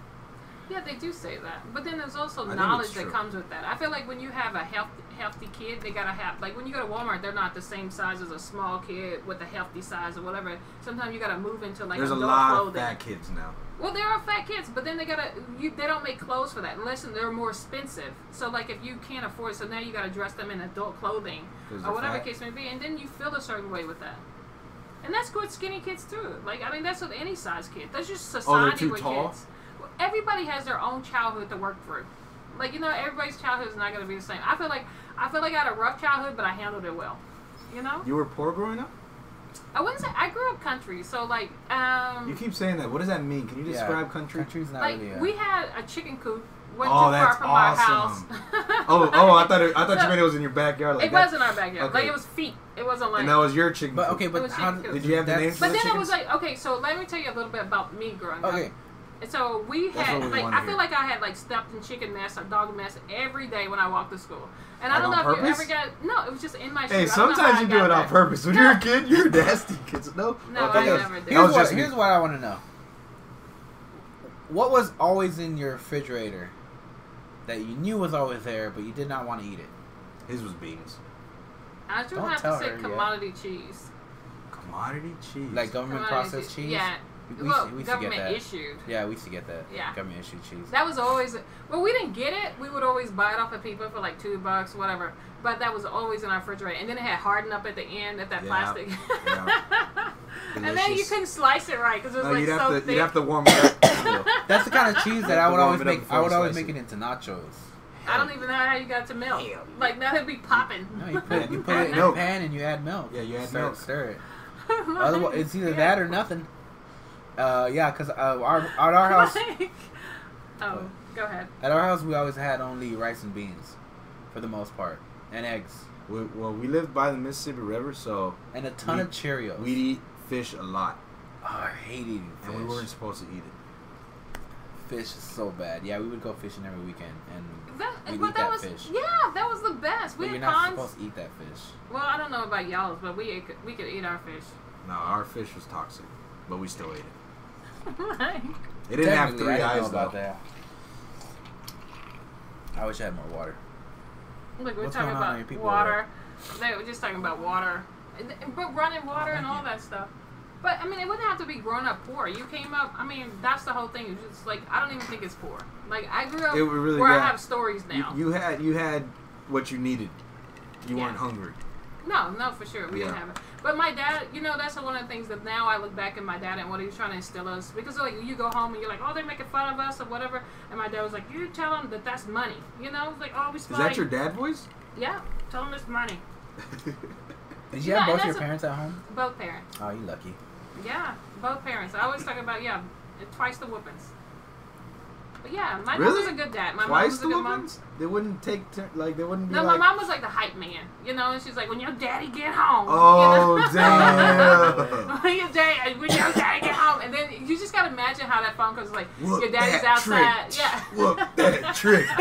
Yeah, they do say that. But then there's also I knowledge that comes with that. I feel like when you have a healthy, healthy kid, they gotta have like when you go to Walmart, they're not the same size as a small kid with a healthy size or whatever. Sometimes you gotta move into like There's a adult lot clothing. of fat kids now. Well, there are fat kids, but then they gotta you they don't make clothes for that unless they're more expensive. So like if you can't afford, so now you gotta dress them in adult clothing or whatever fat. case may be, and then you feel a certain way with that. And that's good skinny kids too. Like I mean, that's with any size kid. That's just society Oh, they're too with tall? kids. Everybody has their own childhood to work through. Like you know, everybody's childhood is not gonna be the same. I feel like I feel like I had a rough childhood, but I handled it well. You know, You were poor growing up? I wouldn't say I grew up country, so like um. You keep saying that. What does that mean? Can you Yeah, describe country? Country's not like really. A, we had a chicken coop. Went Oh, too that's far from our house. awesome. Oh, oh! I thought it, I thought So- you meant it was in your backyard. Like it that. was in our backyard. Like it was feet. It wasn't like. and that was your chicken. but okay, but how Did you have the that's- names for but the then it was like okay, so let me tell you a little bit about me growing up. Okay, And so we That's had we like I feel hear. like I had like stuffed and chicken mess or dog mess every day when I walked to school. And I don't know on if you purpose? ever got no, it was just in my shoe. Hey, I don't know how sometimes you do it on purpose. When No. you're a kid, you're a nasty kid. No, No, okay. I that never did. that here's was what, here's what I want to know. What was always in your refrigerator that you knew was always there, but you did not want to eat it? His was beans. I do Don't have tell to say her yet. commodity cheese. Commodity cheese. Like government Commodity processed cheese. Yeah. We, well, used, we used to get government that. issued. Yeah, we used to get that. Yeah. government issued cheese. That was always well, we didn't get it. We would always buy it off of people for like two bucks, whatever. But that was always in our refrigerator, and then it had hardened up at the end of that Yeah, plastic. yeah. and then you couldn't slice it right because it was No, like you'd so have to thick. you'd have to warm it up. That's the kind of cheese that I would always warm it up make. I would always make it. it into nachos. I don't even know how you got to milk. Like now it'd be popping. No, you put you put it in a pan and you add milk. Yeah, you add stir, milk. Stir it. Otherwise, it's either that or nothing. Uh, yeah, cause uh, our at our house oh, go ahead. at our house we always had only rice and beans, for the most part, and eggs, We, well, we lived by the Mississippi River, so and a ton We- of Cheerios. we'd eat fish a lot, oh, I hate eating fish. and we weren't supposed to eat it. Fish is so bad. Yeah, we would go fishing every weekend, and That, We'd but eat that that was fish. yeah, that was the best. We but you're not ponds. supposed to eat that fish. Well, I don't know about y'all's, but we ate, we could eat our fish. No, our fish was toxic, but we still ate it. Like, It didn't have three I didn't eyes know about though. that. I wish I had more water. Look, we're What's talking going on about people water. They were just talking about water, And- and- but running oh, water and all that stuff. But I mean, it wouldn't have to be grown up poor. You came up. I mean, that's the whole thing. It's just like I don't even think it's poor. Like I grew up It really where I have stories now. you had you had what you needed. You Yeah. weren't hungry. No, no, for sure. We didn't have it. But my dad, you know, that's one of the things that now I look back at my dad and what he was trying to instill us. Because, like, you go home and you're like, oh, they're making fun of us or whatever. And my dad was like, you tell them that that's money. You know? It's like, oh, we Is that your dad voice? Yeah, tell them it's money. Did you Yeah, have both your that's a- parents at home? Both parents. Oh, you lucky. Yeah, both parents. I always talk about, yeah, twice the whoopings. But yeah, my mom was a good dad. My mom was a the good mom. They wouldn't take tur- like they wouldn't be No, like. my mom was like the hype man, you know, and she's like, when your daddy get home. Oh you know? damn! when your daddy, when your daddy get home, and then you just gotta imagine how that phone goes like, Whoop your daddy's outside, trick. yeah. Whoop that trick.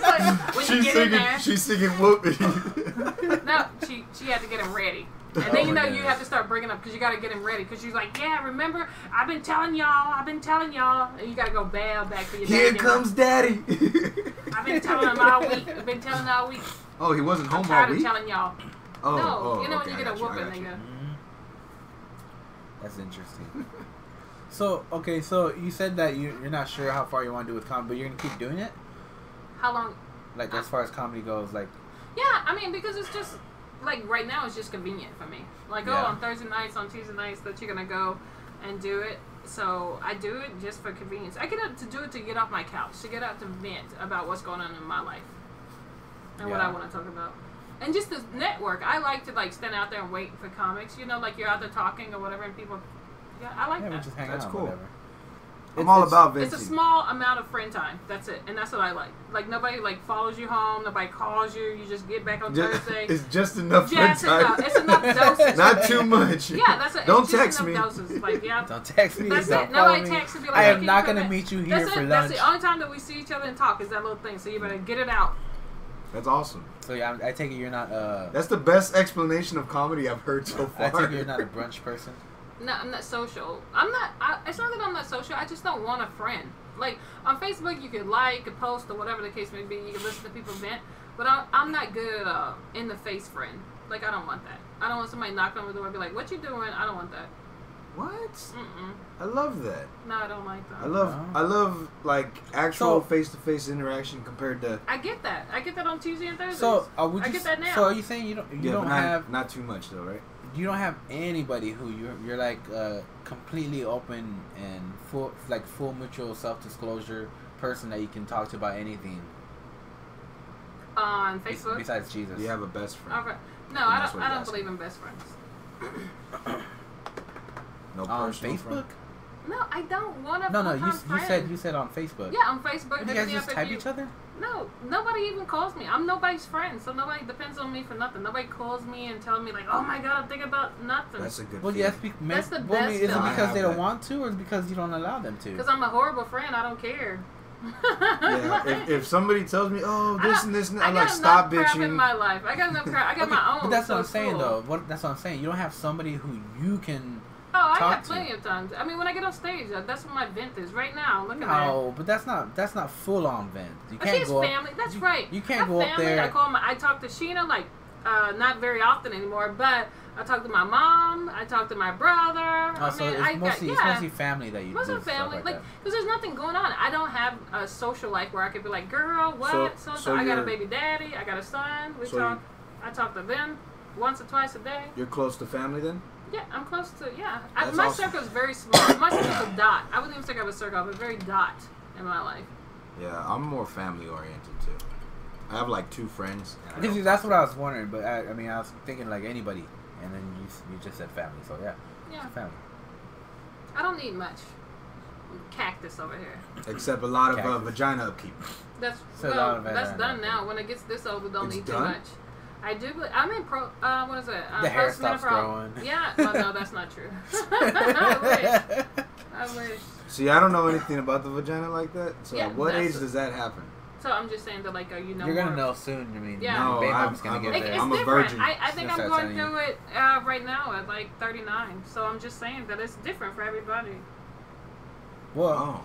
Like, when you she's get in singing. there, She's singing whoop. no, she she had to get him ready. And Oh then you my know you have to start bringing up because you got to get him ready because she's like, yeah, remember I've been telling y'all, I've been telling y'all, and you got to go bail back for your Here daddy. comes daddy. I've been telling him all week. I've been telling all week. oh, he wasn't I'm home all tired of week. telling y'all. Oh, no, oh, you know okay, when you get a whooping, got you. nigga. Mhm. That's interesting. so okay, so you said that you you're not sure how far you want to do with comedy, but you're gonna keep doing it. How long? Like as far as comedy goes, like Yeah, I mean because it's just like right now it's just convenient for me. Like oh, Yeah. oh, on Thursday nights, on Tuesday nights that you're gonna go and do it. So I do it just for convenience. I get up to do it to get off my couch, to get out to vent about what's going on in my life and what I want to talk about. And just this network, I like to like stand out there and wait for comics. You know, like you're out there talking or whatever, and people. Yeah, I like yeah, we that. just hang That's out, cool. whatever. I'm It's- all it's- about It's a small amount of friend time. That's it, and that's what I like. Like nobody like follows you home. Nobody calls you. You just get back on Just, Thursday. it's just enough Yeah, friend it's time. It's enough doses. Not too much. Yeah, that's it. Don't text me. Doses. Like yeah, Don't text me. that's it. follow Nobody me. texts and be like, I am can not gonna meet you here That's for it. lunch. That's the only time that we see each other and talk is that little thing. So you better get it out. That's awesome. So yeah, I, I take it you're not. Uh, That's the best explanation of comedy I've heard so far. I far. take it you're not a brunch person. No, I'm not social. I'm not. I, it's not that I'm not social. I just don't want a friend. Like on Facebook, you can like, a post, or whatever the case may be. You can listen to people vent. But I'm, I'm not good at uh, in the face friend. Like I don't want that. I don't want somebody knocking on the door and be like, "What you doing?" I don't want that. What? Mm-mm. I love that. No, I don't like that. I love Oh. I love like actual face to face interaction compared to I get that. I get that on Tuesday and Thursday. So uh, would I you? get that now. So are you saying you don't? You yeah, don't not, have not too much though, right? You don't have anybody who you're you're like uh, completely open and full like full mutual self disclosure person that you can talk to about anything on bes- Facebook. besides Jesus. You have a best friend? Okay. No, I don't. I don't asking. believe in best friends. No on personal Facebook? friend? No, I don't want to. No, no. You, you friend. said you said on Facebook. Yeah, on Facebook. But you guys just type you- each other. No, nobody even calls me. I'm nobody's friend, so nobody depends on me for nothing. Nobody calls me and telling me like, "Oh my god, I'm thinking about nothing." That's a good. Well, feeling. yes. Be, That's the well, I mean, best Is it because have they don't that. want to, or is it because you don't allow them to? Because I'm a horrible friend. I don't care. yeah, if, if somebody tells me, oh, this don't- and this, and I I'm got like, enough stop crap in my life. I got enough crap. I got Okay, my own. But that's so what I'm saying, cool. though. What that's what I'm saying. You don't have somebody who you can. Oh, I have to. plenty of times. I mean, when I get on stage, that's when my vent is. Right now, look at that. No, but that's not that's not full on vent. You can't go. up- family. That's you- right. You can't have go up family. there. I call my. I talk to Sheena like uh, not very often anymore, but I talk to my mom. I talk to my brother. Oh, I so mean, it's I mostly got, it's yeah. mostly family that you Most do family, like, like, because there's nothing going on. I don't have a social life where I could be like, girl, what? So- So, so I got a baby daddy. I got a son. We So talk. I talk to them once or twice a day. You're close to family then? Yeah, I'm close to. Yeah, I, my awesome. circle is very small. My circle's a dot. I wouldn't even say I have a circle. I have a very dot in my life. Yeah, I'm more family oriented too. I have like two friends. and I that's what I was wondering, but I, I mean, I was thinking like anybody, and then you you just said family, so yeah, Yeah, family. I don't need much. Cactus over here. Except a lot of uh, vagina upkeep. That's So a lot well, of that's done uh, now. When it gets this old, we don't It's need done? too much. I do. But I'm in pro. Uh, what is it? Uh, The hair stops growing. Yeah. Well, no, that's not true. I wish. I wish. See, I don't know anything about the vagina like that. So Yeah, at what age does that happen? So I'm just saying that, like, uh, you know, You're gonna more- know soon. I mean, Yeah. your baby No, I'm- mom's gonna I'm get a- It- there. it's I'm a different. virgin. I, I think Just I'm going telling through it uh, right now at like 39. So I'm just saying that it's different for everybody. well, Oh,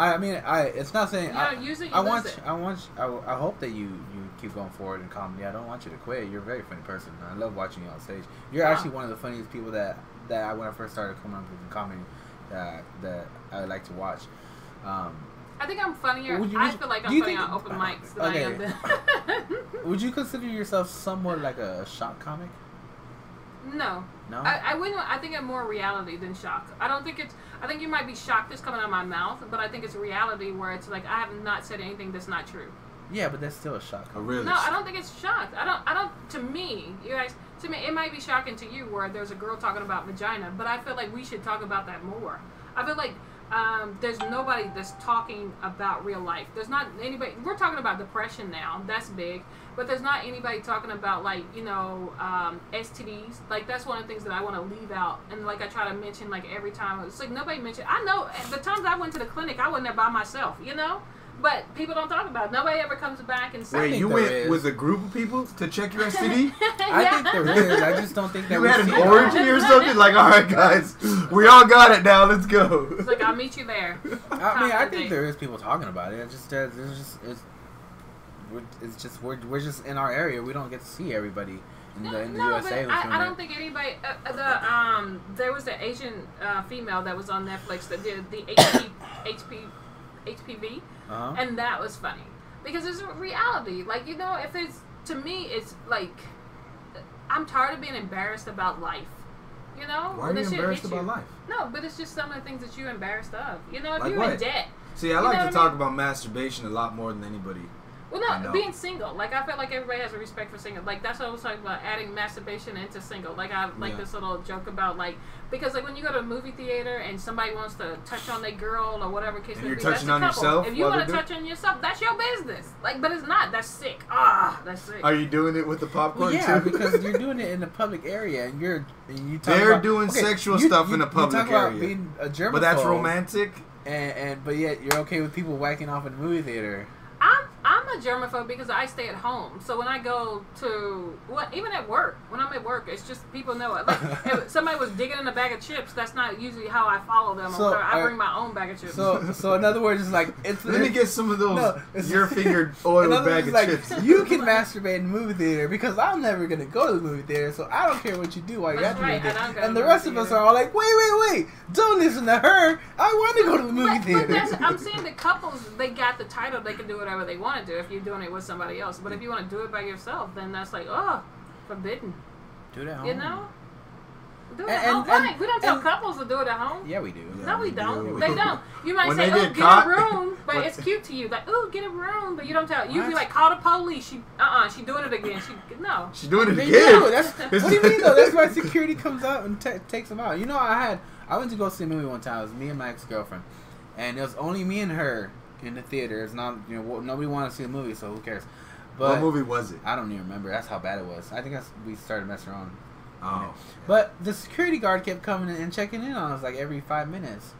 I, I mean, I it's not saying You I, don't use it, you I want. I want I, I hope that you you keep going forward in comedy. I don't want you to quit. You're a very funny person. I love watching you on stage. You're Wow. actually one of the funniest people that that I, when I first started coming up with comedy that that I like to watch. Um, I think I'm funnier. You- I feel like I'm think- on open mics than okay. I am. Would you consider yourself somewhat like a shock comic? No, No. I, I wouldn't. I think I'm more reality than shock. I don't think it's. I think you might be shocked that's coming out of my mouth, but I think it's reality where it's like I have not said anything that's not true. yeah, but that's still a shock. A really No, I don't think it's shocked. I don't. I don't. To me, you guys. To me, it might be shocking to you where there's a girl talking about vagina, but I feel like we should talk about that more. I feel like um, there's nobody that's talking about real life. There's not anybody. We're talking about depression now. That's big, but there's not anybody talking about like you know um, STDs. Like that's one of the things that I want to leave out, and like I try to mention like every time. It's like nobody mentioned. I know the times I went to the clinic, I wasn't there by myself. You know. But people don't talk about it. Nobody ever comes back and says, Wait, think you went is. with a group of people to check your STD? I think there is. I just don't think that you we had an orgy or something? Like, all right, guys, we all got it now. Let's go. It's like I'll meet you there. I mean, I think there is people talking about it. It's just that it's just it's we're, it's just we're, we're just in our area. We don't get to see everybody in the in the no, USA. but I, I don't think anybody. Uh, uh, the um, there was the Asian uh, female that was on Netflix that did the HP, HP, HPV, Uh-huh. and that was funny because it's a reality. Like you know, if it's to me, it's like I'm tired of being embarrassed about life. You know, Why are When you the embarrassed about you. life? No, but it's just some of the things that you're embarrassed of. You know, if Like you're in debt. See, I You like to what I talk mean? about masturbation a lot more than anybody. Well, I no, know. being single. Like I feel like everybody has a respect for single. Like that's what I was talking about, adding masturbation into single. Like I like Yeah. this little joke about like because like when you go to a movie theater and somebody wants to touch on their girl or whatever case And you're be, touching that's a on couple. yourself If you want to touch on yourself, that's your business. Like, but it's not. That's sick. Ah, that's sick. Are you doing it with the popcorn Well, yeah, too? because you're doing it in a public area, and you're and you talk They're about, doing okay, sexual you- stuff you- in a you public talk about area. being a germaphobe, but that's romantic. and, and but yet you're okay with people whacking off in the movie theater. I'm I'm a germaphobe because I stay at home. So when I go to what even at work, when I'm at work, it's just people know it. Like if somebody was digging in a bag of chips, that's not usually how I follow them. So, or whatever. I bring my own bag of chips. So so in other words, it's like it's Let me get some of those No, your fingered in oil bag words, of like, chips. You can masturbate in the movie theater because I'm never gonna go to the movie theater, so I don't care what you do while you're at the movie right, I theater. don't And the the rest of us are all like, wait, wait, wait! Don't listen to her. I want to go to the movie but, theater. but that's, I'm saying the couples they got the title, they can do whatever they want to do if you're doing it with somebody else. But if you want to do it by yourself, then that's like oh, forbidden. do that. Home. You know. Do it And- at home. and- Why? we don't tell and- couples to do it at home. Yeah, we do. Yeah. No, we we don't. do. They don't. You might When say, "Oh, get get, caught- a room," but it's cute to you. Like, "Oh, get a room," but you don't tell. You What? be like, "Call the police." She, uh, uh she doing it again. She, no. She doing it They again. do. That's, what do you mean though? That's why security comes out and ta takes them out. You know, I had I went to go see a movie one time. It was me and my ex girlfriend, and it was only me and her in the theater. It's not you know nobody wanted to see the movie, so who cares? But what movie was it? I don't even remember. That's how bad it was. I think that's, we started messing around. Oh, But the security guard kept coming in and checking in on us like every five minutes.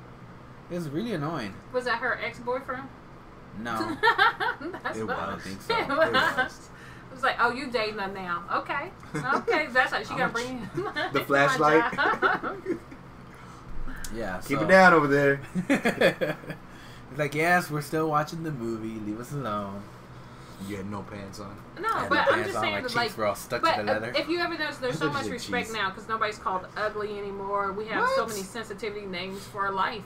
It was really annoying. Was that her ex boyfriend? No. That's It not- I don't think so. It It was. was. It was like, oh, you dating them now? Okay, okay. That's how she got to much- bring the flashlight. Yeah. Keep so- it down over there. It's like, yes, we're still watching the movie. Leave us alone. You had no pants on. no, I but I'm just on, saying my that, cheeks like, were all stuck But to the leather. if you ever notice, there's so much respect cheese. now because nobody's called ugly anymore. We have so many sensitivity names for life,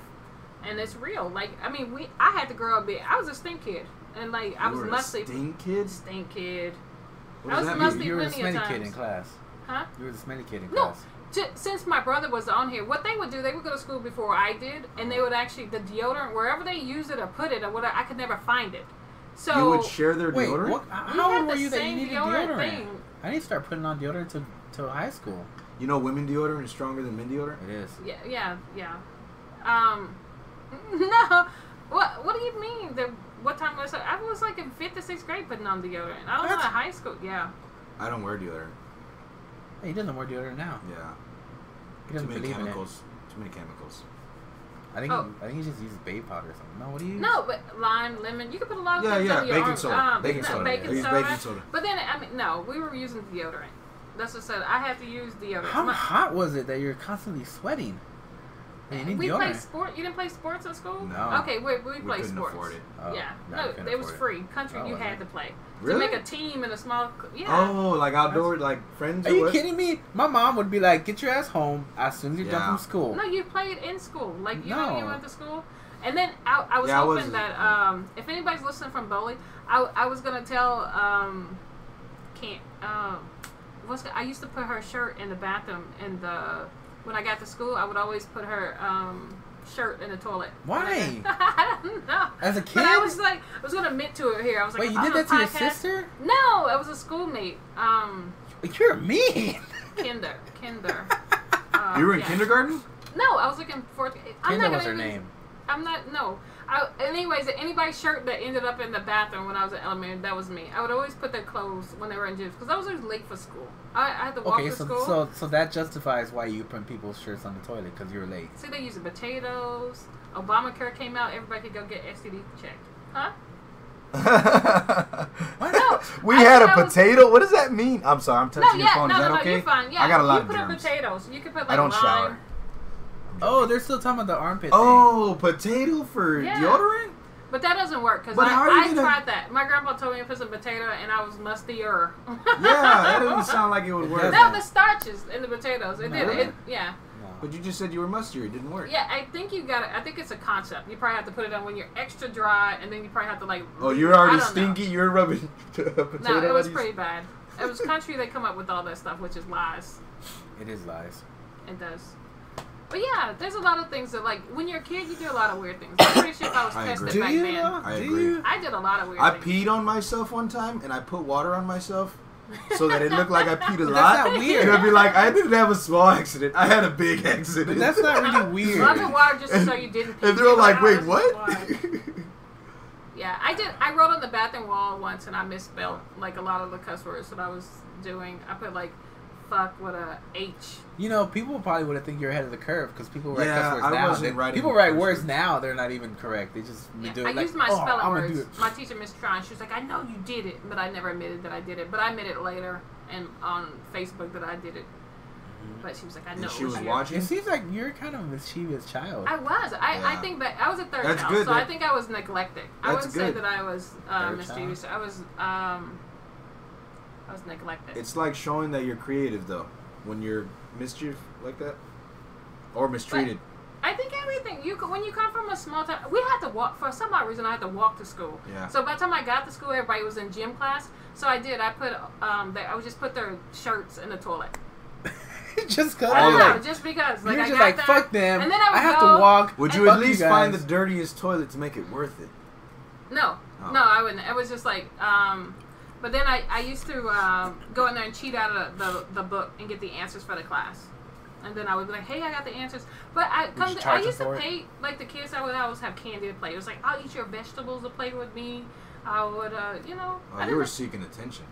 and it's real. Like I mean, we I had to grow up big. I was a stink kid, and like I was were a stink kid. Stink kid. What I does was that musty mean? you were the plenty smelly kid in class. Huh? You were the smelly kid in No. class. J- since my brother was on here, what they would do, they would go to school before I did, and they would actually the deodorant wherever they use it or put it or whatever. I could never find it. So you would share their Wait, deodorant. what, we how had old were the you that you same needed deodorant deodorant? thing. I need to start putting on deodorant to, to high school. You know, women deodorant is stronger than men deodorant. It is. Yeah, yeah, yeah. Um, no. What What do you mean? The what time was it? I was like in fifth or sixth grade putting on deodorant. I don't know. What? High school, yeah. I don't wear deodorant. Hey, he doesn't wear deodorant now. Yeah, He too doesn't many believe in it. chemicals. Too many chemicals. I think Oh. I think he just uses baby powder or something. No, what do you? use? No, but lime, lemon. You can put a lot of Yeah, things yeah, on your baking arm. soda. Um, Baking soda. Baking I use soda. baking soda. But then I mean, no, we were using deodorant. That's what I said. I had to use deodorant. How My- hot was it that you're constantly sweating? You need we deodorant. played sport. You didn't play sports at school? No. Okay, we, we, We played sports. afford it. Oh, yeah, no, no, it was afford free. Country, Oh, you was had it? to play Really? to make a team in a small. c- Yeah. Oh, like outdoor, like friends. Are you what? kidding me? My mom would be like, "Get your ass home as soon as you're Yeah. done from school." No, you played in school. Like you know, you No. went to school. And then I, I was Yeah, I hoping was- that um, if anybody's listening from Bowley, I, I was gonna tell um, can't um, what's I used to put her shirt in the bathroom in the when I got to school. I would always put her um, shirt in the toilet. Why? I don't know. As a kid? But I was like, I was gonna admit to it here. I was like, Wait, you did that to your sister? No, it was a schoolmate. Um, You're mean. Kinder, Kinder. Uh, You were in yeah. kindergarten. No, I was looking for. I'm Kinder not was gonna her even- name. I'm not. No. I, anyways, anybody's shirt that ended up in the bathroom when I was in elementary, that was me. I would always put their clothes when they were in gyms because I was always late for school. I, I had to walk Okay, to so school. so so that justifies why you put people's shirts on the toilet because you're late. See, they used potatoes. Obamacare came out. Everybody could go get STD checked. Huh? No, we I had a said I was- potato. What does that mean? I'm sorry, I'm touching No, your yeah, phone. no, Is that no, no, okay? you're fine. Yeah, I got a lot you of put up germs. potatoes. You could put like I don't lime. shower. Oh, they're still talking about the armpit. Oh, potato for Yeah. deodorant? But that doesn't work because I, how are you I gonna- tried that. My grandpa told me to put some potato and I was mustier. Yeah, that doesn't sound like it would work. doesn't. No, the starches in the potatoes. It No. did. Really? It, yeah. No. But you just said you were mustier. It didn't work. Yeah, I think you got to I think it's a concept. You probably have to put it on when you're extra dry, and then you probably have to like. Oh, you're already don't know. stinky. You're rubbing potato No, it was on you? pretty bad. It was country They come up with all that stuff, which is lies. It is lies. It does. But yeah, there's a lot of things that like when you're a kid, you do a lot of weird things. I'm pretty sure if I was I tested agree. back Do you? then, though? I Do agree. you? I did a lot of weird I things. peed on myself one time, and I put water on myself so that it looked like I peed a lot. that's not weird. And I'd be like, I didn't have a small accident. I had a big accident. But that's not really weird. Well, I put water just to show you didn't pee. And they're like, "Oh, wait, what? Yeah, I did. I wrote on the bathroom wall once, and I misspelled like a lot of the cuss words that I was doing. I put like "fuck" with a H. You know, people probably would have think you're ahead of the curve because people write Yeah, cuss words I now. wasn't They- writing people write words words. now; they're not even correct. They just Yeah, do it I like, used my oh, spelling I'm gonna do words. it. My teacher, Miss Tron, she was like, "I know you did it," but I never admitted that I did it. But I admitted later and on Facebook that I did it. But she was like, "I know." And she it was you." watching. It seems like you're kind of a mischievous child. I was. I, I think that I was a third That's child, good, so I think I was neglected. I wouldn't say that I was uh, Third mischievous. I was um, I was neglected. It's like showing that you're creative, though, when you're mischief like that, or mistreated. I think everything you co- when you come from a small town, we had to walk for some odd reason. I had to walk to school. Yeah. So by the time I got to school, everybody was in gym class. So I did. I put um, they, I would just put their shirts in the toilet. just cause I don't know, right. just because. Like you're I just got like there, fuck them. And then I would have go, to walk. Would you at fuck you least find the dirtiest toilet to make it worth it? No, Oh. no, I wouldn't. It was just like, um, but then I, I used to um, go in there and cheat out of the, the book and get the answers for the class. And then I would be like, hey, I got the answers. But I come to, I used to for it? pay, like the kids, I would always have candy to play. It was like, I'll eat your vegetables to play with me. I would, uh, you know, Oh, I, you were didn't, seeking attention.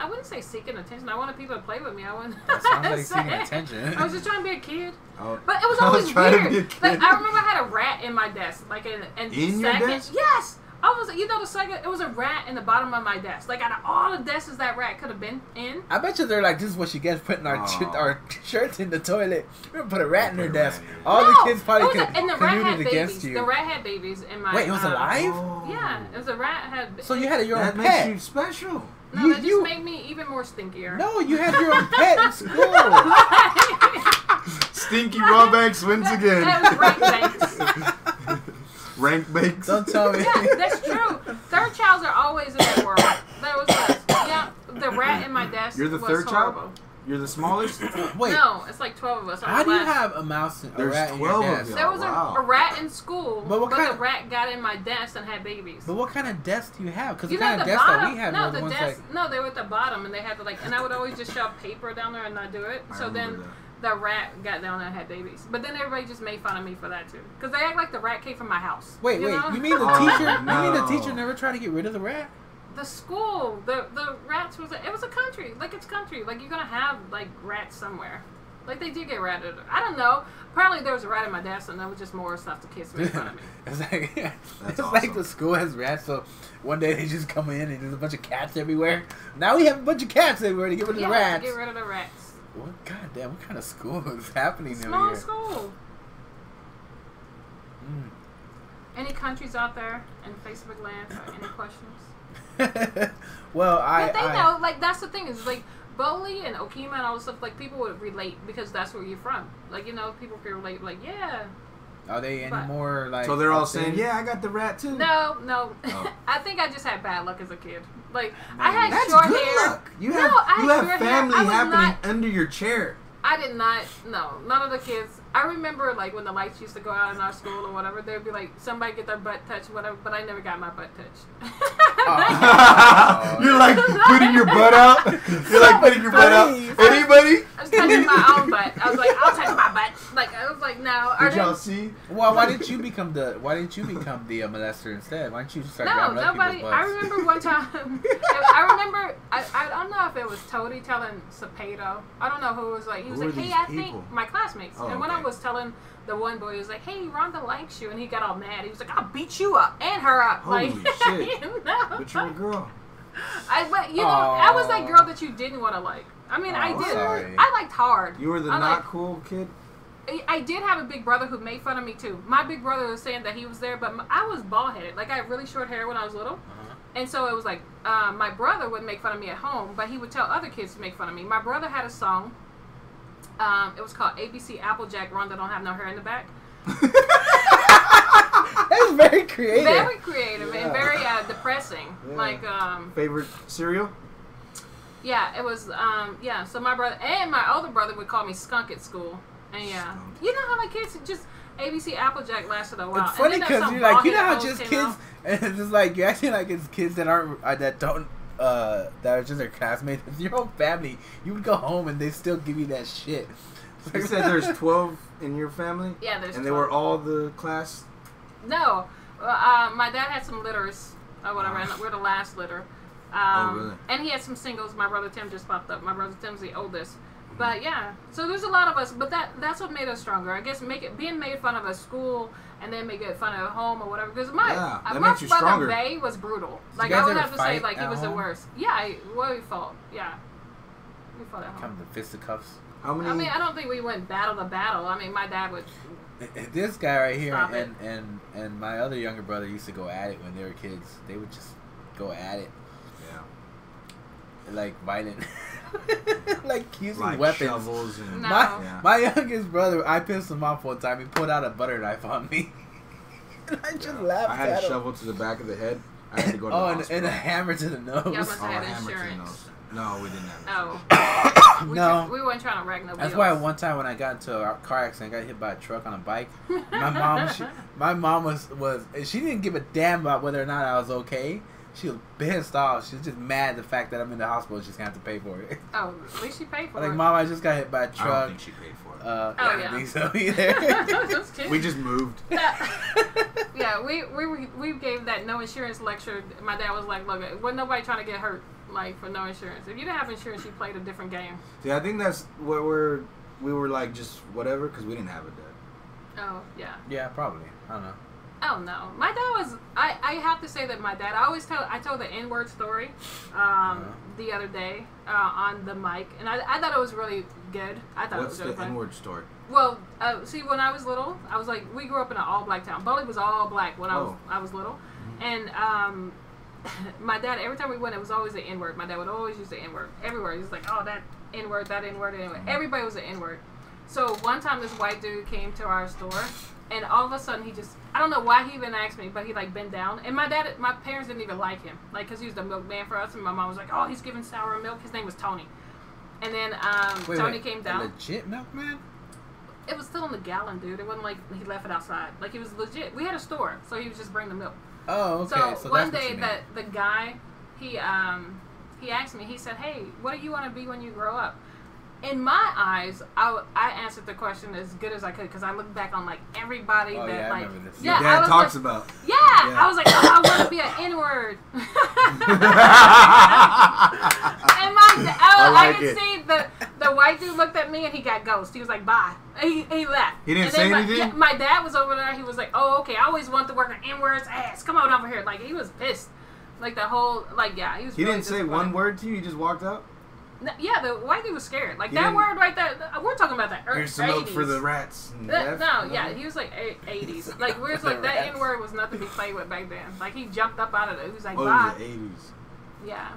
I wouldn't say seeking attention. I wanted people to play with me. I wouldn't. That sounds like seeking attention. I was just trying to be a kid. Oh, But it was I was always to weird. be a kid. Like I remember I had a rat in my desk, like in, in, In your second. desk? Yes. I was, you know, the second it was a rat in the bottom of my desk. Like out of all the desks that rat could have been in. I bet you they're like, this is what she gets putting our Aw. our shirts in the toilet. We're gonna put a rat in her Put rat desk. All no, the kids it probably was a- con- and the rat had babies. you. The rat had babies in my. Wait, it was uh, alive? Oh. Yeah, it was a rat had. So you had your that own makes you special. No, you- that just you- made me even more stinkier. No, you had your own pet in school. Stinky Raw Banks wins again. That was rank banks. Rank Banks. Don't tell me. yeah, that's true. Third childs are always in that world. That was us. Yeah, the rat in my desk. You're the was third child? horrible. You're the smallest. Wait, No, it's like twelve of us. I'm how do you have a mouse and a There's rat in your 12 of desk? There was Wow. a, a rat in school, But but, kind the of- rat got in my desk and had babies. But what kind of desk do you have? Because the you kind know of the desk bottom? that we had no, the the desk. like. No, they were at the bottom, and they had to like, and I would always just shove paper down there and not do it. I So then remember the rat got down there and had babies. But then everybody just made fun of me for that too, because they act like the rat came from my house. Wait, you wait. know? You mean the Oh, teacher? You mean the teacher never tried to get rid of the rat? the school? The the rats was a, it was a country, like it's country. Like you're gonna have like rats somewhere. Like they did get ratted. I don't know. Apparently there was a rat in my desk, and that was just more stuff the kids made fun of me. it's like That's it's like the school has rats. So one day they just come in and there's a bunch of cats everywhere. Now we have a bunch of cats everywhere to get rid of yeah, the rats. get rid of the rats. What goddamn? What kind of school is happening Small over here? Small school. Mm. Any countries out there in Facebook land? any questions? well, I. But they I, know, like that's the thing is like Boley and Okemah and all this stuff. Like people would relate because that's where you're from. Like you know, people could relate. Like yeah, are they any but- more like? so they're all up saying, "Yeah, I got the rat too." no, no. Oh. I think I just had bad luck as a kid. Like I had That's short good hair. luck. You No, have I you had have short hair. family happening not- under your chair. I did not. No, none of the kids. I remember like when the lights used to go out in our school or whatever. There'd be like somebody get their butt touched, whatever. But I never got my butt touched. Oh. You're like putting your butt out. You're like putting your butt out. Anybody? I was touching my own butt. I was like, I'll touch my butt. Like I was like, no. Are Did y'all they- see? Well, why didn't you become the? Why didn't you become the uh, molester instead? Why didn't you start No, grabbing other nobody. I remember one time. I remember. I, I don't know if it was Toady telling Cepedo. I don't know who was like. He was Who like, "Hey, I people?" think my classmates." Oh, and when I was telling the one boy, he was like, "Hey, Rhonda likes you," and he got all mad. He was like, "I'll beat you up and her up." Holy like, shit. you know? But you're a girl. I, but you know, I was that girl that you didn't want to like. I mean, I Oh, did. sorry. I liked hard. You were the I not cool kid. I- I did have a big brother who made fun of me too. My big brother was saying that he was there, but I was bald headed. Like I had really short hair when I was little, Uh-huh. and so it was like um, my brother would make fun of me at home, but he would tell other kids to make fun of me. My brother had a song. Um, it was called ABC Applejack. Rhonda don't have no hair in the back. That's very creative. Very creative Yeah. and very uh, depressing. Yeah. Like um, Favorite cereal? yeah, it was um, yeah. So my brother and my older brother would call me Skunk at school, and yeah, Skunk. you know how like kids just. ABC Applejack lasted a while. It's funny because you're like, you know how just kids, out. and it's just like you're acting like it's kids that aren't uh, that don't uh that are just their classmates. It's your own family. You would go home and they still give you that shit. You said there's 12 in your family, Yeah, there's and they were all the class. No, uh, my dad had some litters or whatever, and we're the last litter. Um, Oh, really? And he had some singles. My brother Tim just popped up. My brother Tim's the oldest. But yeah, so there's a lot of us. But that that's what made us stronger. I guess make it being made fun of at school and then make it fun of at home or whatever. Because my Yeah, uh, that my makes you brother stronger. Bay was brutal. Did Like I guys would have to say, like he at was the worst. Yeah, I, well, we fought. Yeah, we fought at home. Come to fisticuffs. How many? I mean, I don't think we went battle to battle. I mean, my dad would. This guy right here and, and and my other younger brother used to go at it when they were kids. They would just go at it yeah. like violent, like using Like weapons. shovels and. No. My Yeah. my youngest brother, I pissed him off one time. He pulled out a butter knife on me. and I just Yeah. laughed I had at a him. shovel to the back of the head. I had to go to Oh, the and, hospital. and a hammer to the nose. Yeah, Oh, have a had hammer to the insurance. nose. No, we didn't have. Oh. We No. tr- we weren't trying to wreck no That's wheels. why one time when I got into a car accident, I got hit by a truck on a bike. My mom, she, my mom was was she didn't give a damn about whether or not I was okay. She was pissed off. She was just mad the fact that I'm in the hospital. She's gonna have to pay for it. Oh, at least she paid for like, it. Like, mom, I just got hit by a I don't truck. think she paid for it. Uh, Oh, I don't yeah. think so either. Just we just moved. yeah, we, we we we gave that no insurance lecture. My dad was like, "Look, wasn't nobody trying to get hurt like for no insurance. If you didn't have insurance, you played a different game." See, I think that's what we're. We were like just whatever because we didn't have a dad. Oh yeah. yeah, probably. I don't know. Oh no, my dad was. I, I have to say that my dad. I always tell. I told the N word story, um, Uh-huh. the other day uh, on the mic, and I, I thought it was really good. I thought What's it was really the. N word story? Well, uh, see, when I was little, I was like, we grew up in an all black town. Boley was all black when I was Oh. I was little, and um, my dad every time we went, it was always the N word. My dad would always use the N word everywhere. He was like, oh that N word, that N word, anyway. Everybody was an N word. So one time, this white dude came to our store, and all of a sudden he just I don't know why he even asked me, but he like bent down, and my dad, my parents didn't even like him, like because he was the milkman for us, and my mom was like, oh he's giving sour milk. His name was Tony. And then um, Wait, Tony wait, came a down. legit milkman. It was still in the gallon, dude. It wasn't like he left it outside. Like it was legit. We had a store, so he was just bringing the milk. Oh, okay. so, So, one day, that the guy, he um, he asked me. He said, "Hey, what do you want to be when you grow up?" In my eyes, I answered the question as good as I could because I looked back on like everybody Oh, that yeah, I like remember this. yeah, Your dad was talks like, about. yeah, Yeah. I was like, oh, I want to be an N word. And my, I, oh, I I, like could it. see the the white dude looked at me and he got ghost. He was like, "Bye." He, he left. He didn't say my, anything? yeah, my dad was over there. He was like, "Oh, okay. I always want to work an N word's ass. Come on over here." Like he was pissed. Like the whole like yeah, he was. He really didn't say one word to you. He just walked out. N- Yeah, the white dude was scared. Like He that word right there. We're talking about that. Here's some milk for the rats. and That- left. no, yeah, he was like eight- 80s. Like, where it's The like that rats. N word was nothing to be played with back then. Like, he jumped up out of it. He was like, Oh, bye. it was the 80s. Yeah.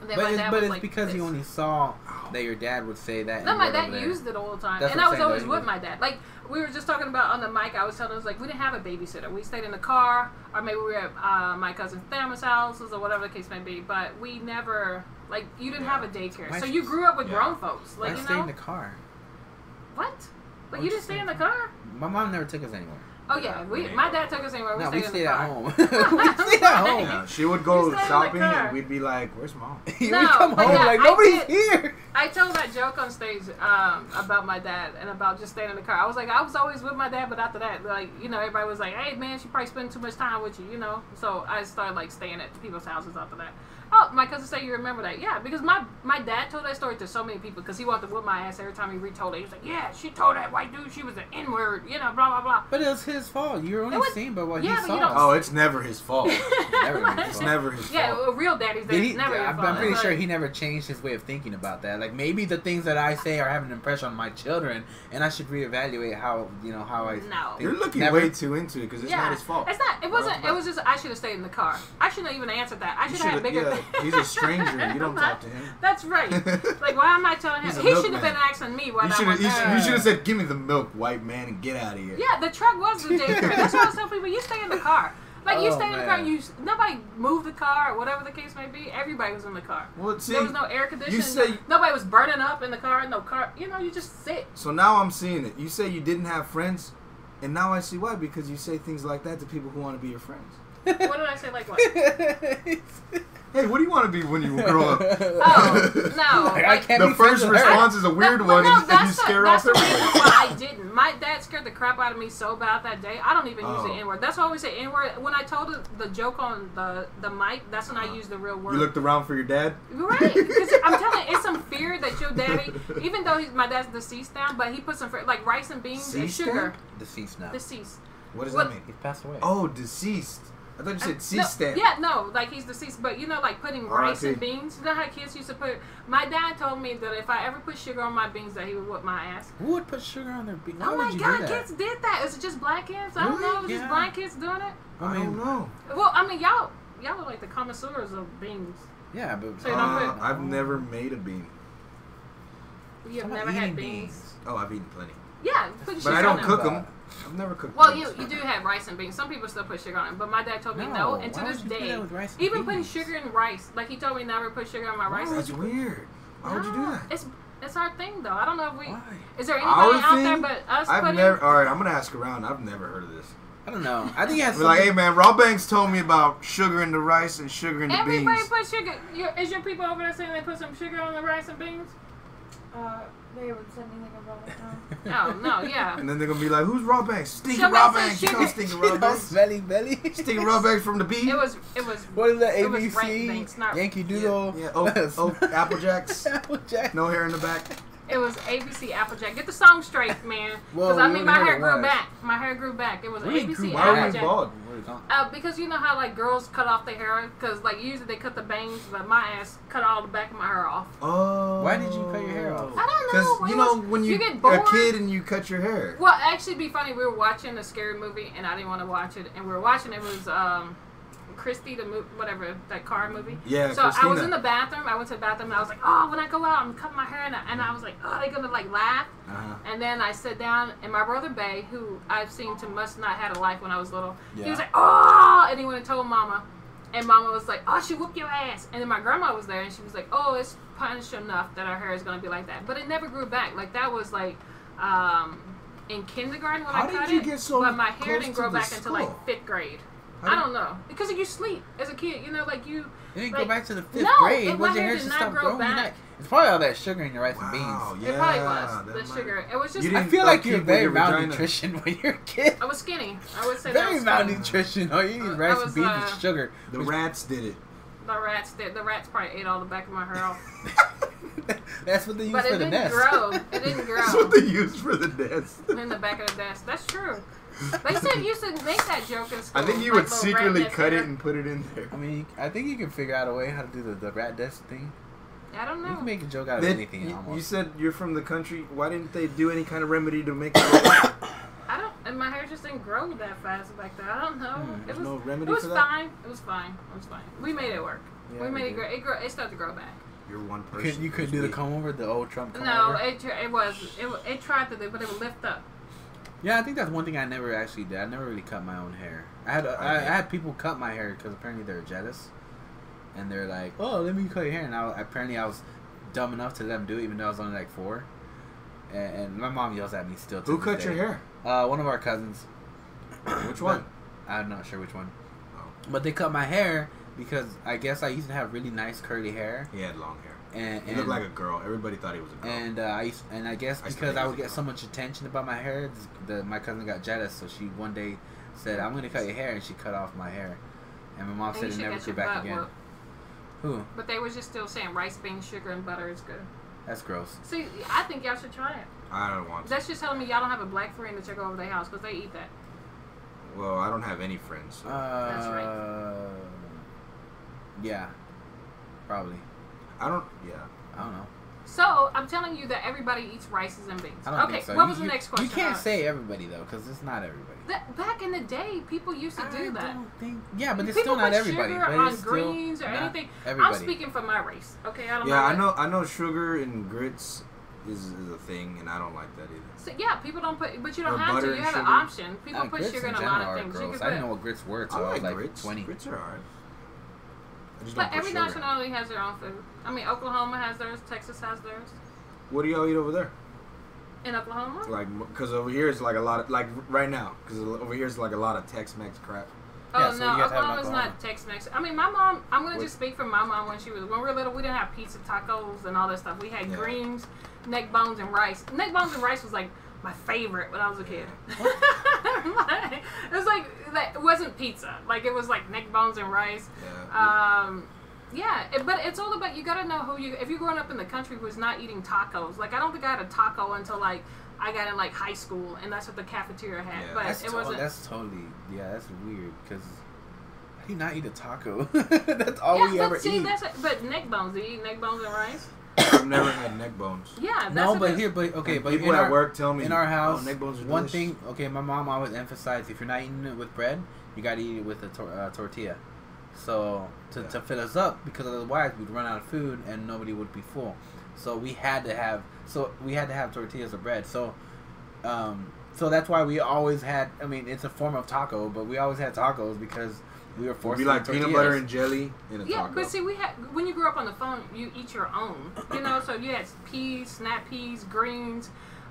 But it's, but it's like because you only saw that your dad would say that. No, and my dad used it all the time, That's and I was always with my dad. Like we were just talking about on the mic, I was telling us like we didn't have a babysitter. We stayed in the car, or maybe we were at uh, my cousin Thelma's houses, or whatever the case may be. But we never like you didn't have a daycare, Why so you grew up with Yeah. grown folks. Why Like you stay know in the car? what? But Why'd you you didn't stay in the car. My mom never took us anywhere. Oh yeah, we my dad took us anywhere. We no, stayed we in stayed the at car. home. we stayed at home. Yeah, she would go We stayed in the shopping and we'd be like, "Where's mom?" we No, come home yeah, like I nobody's did- here. I told that joke on stage um, about my dad and about just staying in the car. I was like, I was always with my dad, but after that, like, you know, everybody was like, hey, man, she probably spent too much time with you, you know? So I started, like, staying at people's houses after that. Oh, my cousin said you remember that. Yeah, because my my dad told that story to so many people because he wanted to whip my ass every time he retold it. He was like, yeah, she told that white dude she was an N-word, you know, blah, blah, blah. But it was his fault. You're only It was- seeing by what yeah, he saw. you don't- Oh, it's never his fault. It's never his It's fault. never his Yeah, fault. a real daddy's Did day. he, never your I'm, fault. I'm pretty It's sure he never changed his way of thinking about that. Like maybe the things that I say are having an impression on my children, and I should reevaluate how you know how I. No. think. You're looking Never- way too into it because it's yeah, not his fault. It's not. It wasn't. It was just. I should have stayed in the car. I shouldn't have even answered that. I should have had bigger. yeah, he's a stranger. You don't talk to him. That's right. Like, why am I telling him? He's a He should have milkman. been asking me what You I should want. have. You, Uh, should have said, "Give me the milk, white man, and get out of here." yeah, the truck was the daycare. That's why I was telling people you stay in the car. Like you Oh, stay in the car. man. You nobody moved the car or whatever the case may be. Everybody was in the car. Well, see, there was no air conditioning. say- nobody was burning up in the car. No car. You know, you just sit. so now I'm seeing it. You say you didn't have friends, and now I see why. Because you say things like that to people who want to be your friends. What did I say? Like what? Hey, what do you want to be when you grow up? Oh no! Like, I can't the be friends first with her. response is a weird But- one, no, and, and you that's the- scare that's off the reason everybody. why I didn't. My dad scared the crap out of me so bad that day. I don't even use Oh. the N word. That's why I always say N word. When I told the, the joke on the the mic, that's when I Uh-huh. used the real word. You looked around for your dad. Right, because I'm telling you, it's some fear that your daddy, even though he's my dad's deceased now, but he put some fear, like rice and beans and Deceased sugar. Deceased now. Deceased. What does What- that mean? He's passed away. Oh, deceased. I thought you said Uh, C no, stamp. Yeah, no, like he's deceased, but you know, like putting rice and beans. You know how kids used to put. My dad told me that if I ever put sugar on my beans, that he would whip my ass. Who would put sugar on their beans? Why oh my god, kids did that. Is it just black kids? I don't Really? know. It was Yeah. just black kids doing it. I, I don't know. Well, I mean, y'all, y'all are like the connoisseurs of beans. yeah, but So Uh, put- I've never made a bean. You have never had eating beans. Oh, I've eaten plenty, Yeah, put but I don't on cook them. them. I've never cooked. Them. Well, you you do have rice and beans. Some people still put sugar on it, but my dad told me no. and to this would you do day, that with even putting sugar in rice, like he told me never put sugar on my rice. That's weird. Why would you do that? It's it's our thing though. I don't know if we. Why? Is there Our anybody out there but us I've putting? never. All right, I'm gonna ask around. I've never heard of this. I don't know. I think it has Be like, hey man, Raw Banks told me about sugar in the rice and sugar in the Everybody beans. put sugar. Your, is your people over there saying they put some sugar on the rice and beans? Uh, they haven't said anything about it now. Oh no, yeah. And then they're gonna be like, who's Raw Banks? Stinky Somebody Raw said Banks. You sugar. know Stinky You Raw know, Banks. smelly belly. Stinky Raw Banks from the bee. It was it was. What is that? It was Rank ABC, Banks, not- Yankee Doodle, Yeah, Oak, Oak Apple Jacks. Applejack. No hair in the back. It was ABC Applejack. Get the song straight, man. Well, Because I mean, my hair grew was. back. My hair grew back. It was Really ABC grew Why are you Applejack. bald? Where you going? Uh, because you know how like girls cut off their hair, because like usually they cut the bangs, but my ass cut all the back of my hair off. Oh. Why did you cut your hair off? I don't know. Because you know was- when you, you get a bored. kid and you cut your hair. Well, actually, be funny. We were watching a scary movie, and I didn't want to watch it. And we were watching it was um, Christy the mo- whatever that car movie. Yeah, So I was in the bathroom. I went to the bathroom, and I was like, "Oh, when I go out, I'm cutting my hair," and I, and I was like, "Oh, they're gonna like laugh." Uh-huh. And then I sat down, and my brother Bay, who I've seen to must not had a life when I was little, he was like, "Oh!" And he went and told Mama, and Mama was like, "Oh, she whooped your ass." And then my grandma was there, and she was like, "Oh, it's punished enough that our hair is gonna be like that." But it never grew back. Like that was like um, in kindergarten when How I did cut you it, get so but my hair didn't grow back until like fifth grade. How I did- don't know because you sleep as a kid. You know, like you. You didn't Like, go back to the fifth no, grade. it- Was my your hair hair did just not stop grow growing? back. Not- It's probably all that sugar in your rice Wow, and beans. yeah. it probably was the might- sugar. It was just. I feel like you're very your vagina. malnutrition when you're a kid. I was skinny. I would say that Very was skinny. malnutrition. All you need Uh, is rice I and beans uh, and sugar. The which- rats did it. The rats did. The rats probably ate all the back of my hair off. That's what they use But for it the didn't nest. grow. It didn't That's grow what they use for the nest. in the back of the desk. That's true. They said you used to make that joke in school. I think you like would secretly cut it and put it in there. I mean, I think you can figure out a way how to do the, the rat desk thing. I don't know. You can make a joke out of Then anything you, almost. you said you're from the country. Why didn't they do any kind of remedy to make it? I don't. And my hair just didn't grow that fast back then. I don't know. Hmm, it there's was. no it remedy was for that. fine. It was fine. It was fine. We made it work. Yeah, we made we it did. grow. It grow. It started to grow back. You're one You person. couldn't, you couldn't do the comb over, the old Trump comb No, over? it it was. It it tried to do, but it would lift up. Yeah, I think that's one thing I never actually did. I never really cut my own hair. I had I, I had people cut my hair because apparently they're jealous, and they're like, "Oh, let me cut your hair." And I, apparently I was dumb enough to let them do it, even though I was only like four. And, and my mom yells at me still. To Who cut day. your hair? Uh, one of our cousins. Which one? I'm not sure which one. Oh. But they cut my hair because I guess I used to have really nice curly hair, He had long hair. And He and, looked like a girl. Everybody thought he was a girl. and uh, I used, and I guess because think I would a get so much attention about my hair, the my cousin got jealous, so she one day said, "I'm gonna cut your hair," and she cut off my hair, and my mom And said it never get grew your back again. whooped. Who? But they was just still saying rice, beans, sugar, and butter is good. That's gross. See, I think y'all should try it. I don't want to. That's just telling me y'all don't have a black friend to check over their house because they eat that. Well, I don't have any friends. So. Uh, That's right. Yeah, probably. I don't. Yeah. I don't know. So I'm telling you that everybody eats rices and beans. I don't okay, think so. what You- was the you- next question? You can't Uh, say everybody though, because it's not everybody. that back in the day, people used to do I that. don't think. Yeah, but it's people still not put everybody. sugar But on greens or anything. Everybody. I'm speaking for my race. Okay, I don't know. Yeah, I what- know. I know. Sugar and grits is, is a thing, and I don't like that either. So, yeah, people don't put, but you don't Or have to. You and have an option. People Uh, put sugar in a lot of things. You gross. can I didn't know what grits were I until I was like like grits. twenty. Grits are alright. I just But every sugar. nationality has their own food. I mean, Oklahoma has theirs. Texas has theirs. What do y'all eat over there? In Oklahoma, Like, because over here it's like a lot of like right now. Because over here it's like a lot of Tex-Mex crap. Oh Yeah, so no, you have Oklahoma's Oklahoma. not Tex-Mex. I mean, my mom. I'm gonna What- just speak for my mom when she was when we were little. We didn't have pizza, tacos, and all that stuff. We had Yeah. greens, neck bones, and rice. Neck bones and rice was like my favorite when I was a kid. Like, it was like like, it wasn't pizza. Like it was like neck bones and rice. Yeah. Um, yeah, it, but it's all about you got to know who you. If you're growing up in the country who's not eating tacos, like I don't think I had a taco until like I got in like high school, and that's what the cafeteria had. Yeah. but it to- wasn't. that's totally yeah. That's weird because you not eat a taco? that's all yeah, we ever see, eat. that's but neck bones. Do you eat neck bones and rice? I've never had neck bones. Yeah, that's no, but here, but okay, but people in at our, work tell me in our house, oh, neck bones are one delicious. thing. Okay, my mom always emphasized if you're not eating it with bread, you gotta eat it with a tor- uh, tortilla. So to, Yeah. to fill us up, because otherwise we'd run out of food and nobody would be full. So we had to have so we had to have tortillas or bread. So um, so that's why we always had. I mean, it's a form of taco, but we always had tacos because we were forced be to like eat peanut butter and jelly in a Yeah, taco. but see, we had when you grew up on the phone, you eat your own. You know, so you had peas, snap peas, greens.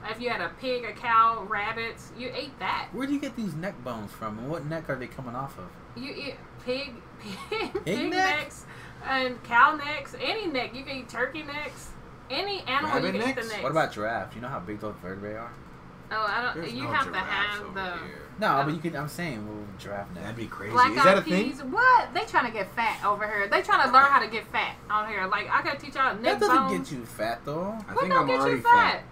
If you had a pig, a cow, rabbits, you ate that. Where do you get these neck bones from, and what neck are they coming off of? You eat pig, pig, Pig neck? necks, and cow necks. Any neck. You can eat turkey necks. Any animal Rabbit you can eat the necks. What about giraffe? You know how big those vertebrae are? Oh, I don't. There's you no have to have the here. No, No. but you can. I'm saying, well, giraffe neck. That'd be crazy. black Is that a eyed thing? peas. What? They trying to get fat over here. They trying to learn how to get fat on here. Like I gotta teach y'all neck that doesn't bones. get you fat though. I what think don't I'm get already you fat?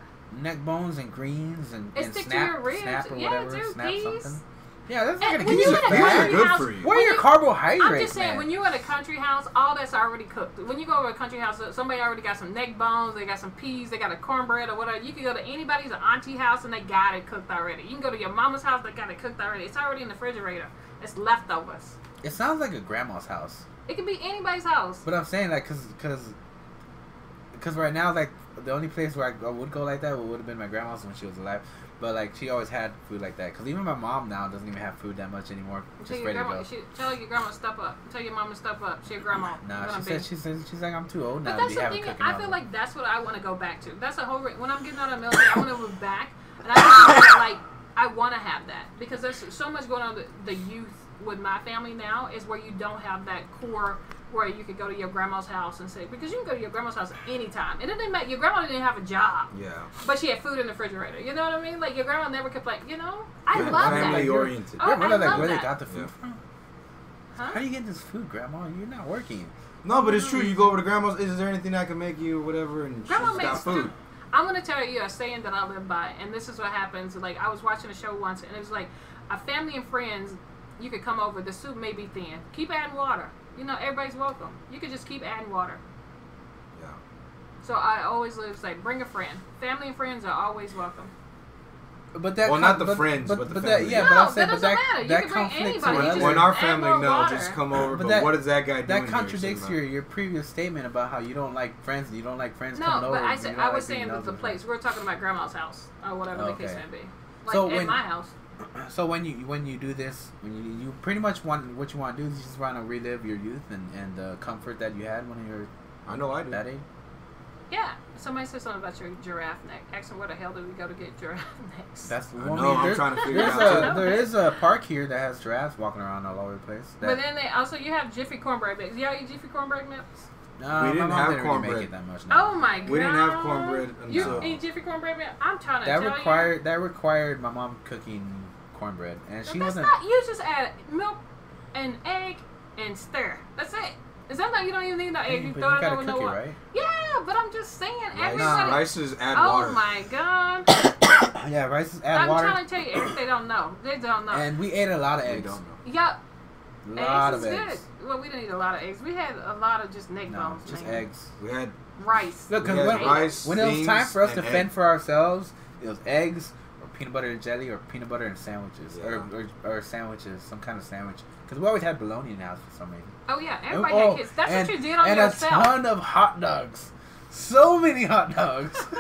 Neck bones and greens and, It and stick to snap, your ribs. snap or Yeah, whatever, dude, snap peas. something. Yeah, that's not And gonna when get you you in a Peas fat. country good house, for you. Where are your carbohydrates? I'm just saying, man? when you're at a country house, all that's already cooked. When you go to a country house, somebody already got some neck bones, they got some peas, they got a cornbread or whatever. You can go to anybody's auntie house and they got it cooked already. You can go to your mama's house, they got it cooked already. It's already in the refrigerator. It's leftovers. it sounds like a grandma's house. It can be anybody's house. But I'm saying that cause, cause, cause right now, like the only place where I, I would go like that would have been my grandma's when she was alive. But like she always had food like that. Cause even my mom now doesn't even have food that much anymore. Tell Just your ready to go. she, tell your grandma step up. Tell your mama step up. She a grandma. Nah, she said she said she's like I'm too old now But that's the thing. I feel like that's what I want to go back to. That's the whole. Re- when I'm getting out of military, I want to move back, and I like I want to have that because there's so much going on. with The youth with my family now is where you don't have that core where you could go to your grandma's house and say because you can go to your grandma's house anytime. It didn't matter. Your grandma didn't have a job, Yeah. but she had food in the refrigerator. You know what I mean? Like your grandma never complained. You know, I Yeah, love Family that. oriented. Oh, Yeah, wonder I like love where they got the food Yeah. from. Huh? How do you get this food, Grandma? You're not working. No, but it's true. You go over to grandma's. Is there anything I can make you, or whatever? And Grandma she's got makes food. food. I'm gonna tell you a saying that I live by, and this is what happens. Like I was watching a show once, and it was like a family and friends. You could come over. The soup may be thin. Keep adding water. You know, everybody's welcome. You could just keep adding water. Yeah. So I always live like bring a friend. Family and friends are always welcome. But that Well, con- not the friends, but the that, family. yeah, No, but I'm that saying, but doesn't that, matter. You that can bring conflicts anybody. with You other- just when our family more no, water. just come over. But But, that- what is that guy doing? that contradicts Simba? your your previous statement about how you don't like friends. You don't like friends No, coming but. I said I was being saying that the place. We're talking about grandma's house or whatever the case may be. Like So at when- my house. So when you when you do this, when you you pretty much want what you want to do is you just want to relive your youth and and the comfort that you had when you were I know I do. that age. Yeah. Somebody said something about your giraffe neck. Ask them where the hell did we go to get giraffe necks? That's I well, know, I'm there's, trying to figure out, a there is a park here that has giraffes walking around all over the place. That, but then they also you have Jiffy cornbread mix. Y'all eat Jiffy cornbread mix? no, We my didn't mom have didn't really make cornbread. it that much. now. Oh my god. We didn't have cornbread Until You eat Jiffy cornbread mix? I'm trying to that tell required that required my mom cooking cornbread, and you. she that's wasn't. not. You just add milk and egg and stir. That's it. Is that not? You don't even need no egg. Hey, You throw you it gotta over no cook it, water. right? Yeah, but I'm just saying. Rice, Everybody. rice is add oh water. my god. yeah, rice is add I'm water, trying to tell you everything they don't know. They don't know. and we ate a lot of We eggs. don't know. yeah, A lot eggs of is eggs. good. Well, we didn't eat a lot of eggs. We had a lot of just neck No, bones. just man. eggs. We had Rice. Look, because when, rice, when it was time for us to and fend for ourselves, it was eggs or peanut butter and jelly or peanut butter and sandwiches or, Yeah. or, or sandwiches, some kind of sandwich. Because we always had bologna in the house for some reason. Oh yeah, everybody Oh, had kids. That's and, what you did on and yourself. a ton of hot dogs. So many hot dogs.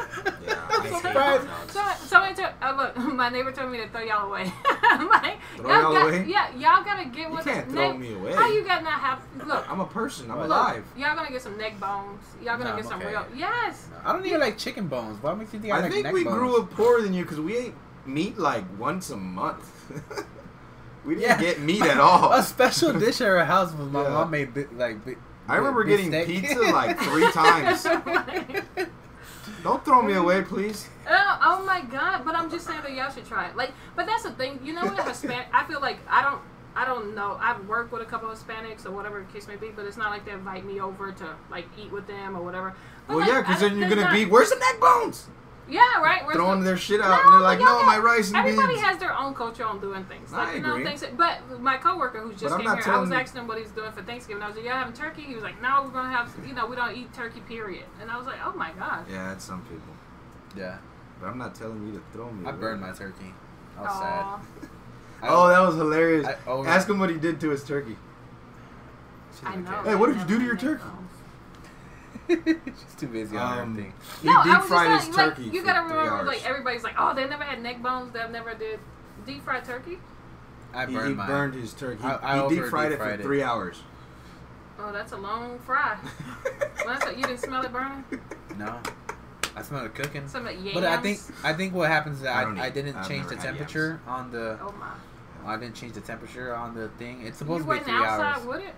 Yeah, I hate hot dogs. So, somebody told, oh look, my neighbor told me to throw y'all away. I'm like, Throw y'all y'all got, away? Yeah, y'all gotta get You with can't throw neck. me away. How you got not have? Look, I'm a person. I'm Look, alive. y'all gonna get some neck bones. Y'all gonna No, get I'm some okay. real. Yes. I don't even like chicken bones. What makes you think I, I like think we bones? grew up poorer than you because we ate meat like once a month. we didn't Yeah. get meat at all. A special dish at our house was my Yeah. mom made bi- like. Bi- I remember big getting steak. pizza like three times. Don't throw me away, please. Oh, oh my god! But I'm just saying that y'all should try it. Like, but that's the thing. You know what? Hispanic. I feel like I don't. I don't know. I've worked with a couple of Hispanics or whatever the case may be, but it's not like they invite me over to like eat with them or whatever. But, Well, like, yeah, because then you're gonna not- be, where's the neck bones? Yeah, right. Where's Throwing the- their shit out, No, and they're like, no, got- my rice and Everybody beans. has their own culture on doing things. Like I you know agree. things. But my coworker who just came here, I was asking him what he's doing for Thanksgiving. I was like, "Y'all having turkey?" He was like, "No, we're gonna have. You know, we don't eat turkey. Period." And I was like, "Oh my god." Yeah, it's some people. Yeah, But I'm not telling you to throw me I away. burned my turkey. I was Aw. sad. I- Oh, that was hilarious. I over- Ask him what he did to his turkey. She I know. Hey, what did you do to your turkey? bones. She's too busy on Um, her thing. He No, I deep was just fried his saying, like, turkey. you gotta remember, like everybody's like, "Oh, they never had neck bones. They've never did deep fried turkey." I he, burned he mine. burned his turkey. I- I he deep fried it deep fried for it. three hours. Oh, that's a long fry. Well, that's what- you didn't smell it burning. No, I smelled it cooking. Some yams. But I think I think what happens is I I, don't I, didn't I've change the had temperature on the Oh my. I didn't change the temperature on the thing. It's You supposed to be wasn't three outside hours. with it.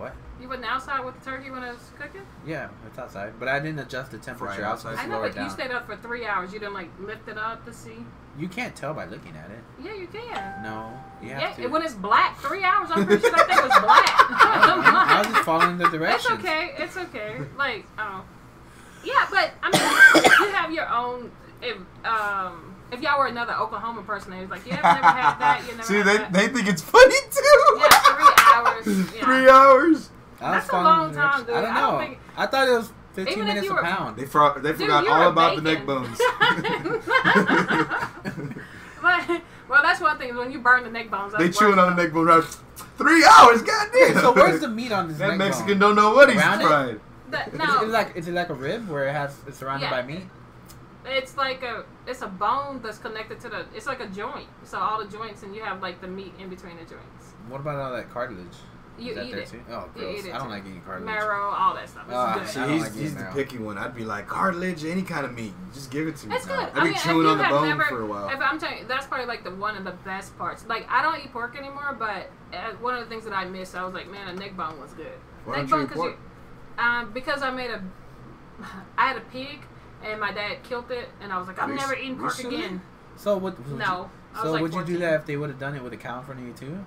What? You wasn't outside with the turkey when it was cooking. Yeah, it's outside. But I didn't adjust the temperature. Fry I outside? I know, but it you stayed up for three hours. You didn't like lift it up to see. You can't tell by looking at it. Yeah, you can. No, you have Yeah, to. when it's black, three hours. I'm pretty sure that thing was black. I was just following the It's okay. It's okay. Like, oh, yeah, but I mean, you have your own. If um, if y'all were another Oklahoma person, they was like, yeah, I've never had that. You never See, they, that. they think it's funny too. Yeah, three hours. Yeah. Three hours. I That's a long time, dude. I don't I don't know. think- I thought it was 15 Even minutes you a were- pound. They, fro- they Dude, forgot all a about the neck bones. but, well, that's one thing. is When you burn the neck bones, they chewing on the neck bones. Right? Three hours, goddamn. so where's the meat on this that neck Mexican bone? don't know what he's Around it? fried. That, Is, it, no, is it like is it like a rib where it has it's surrounded Yeah. by meat? It's like a it's a bone that's connected to the. It's like a joint. So all the joints, and you have like the meat in between the joints. What about all that cartilage? You eat it. too? Oh, You gross! eat it I don't too. like eating cartilage. Marrow, all that stuff. It's good. I See, don't he's, like he's the picky one. I'd be like cartilage, any kind of meat. Just give it to me. It's good. I'd I mean, if chewing you on the have bone never, for a while. If I'm telling you, that's probably like the one of the best parts. Like I don't eat pork anymore, but uh, one of the things that I miss, I was like, man, a neck bone was good. Why neck don't you bone eat pork? um, because I made a, I had a pig, and my dad killed it, and I was like, I'm never eating pork recently? again. So what? would No, You, I was so like would you do that if they would have done it with a cow in front of you too?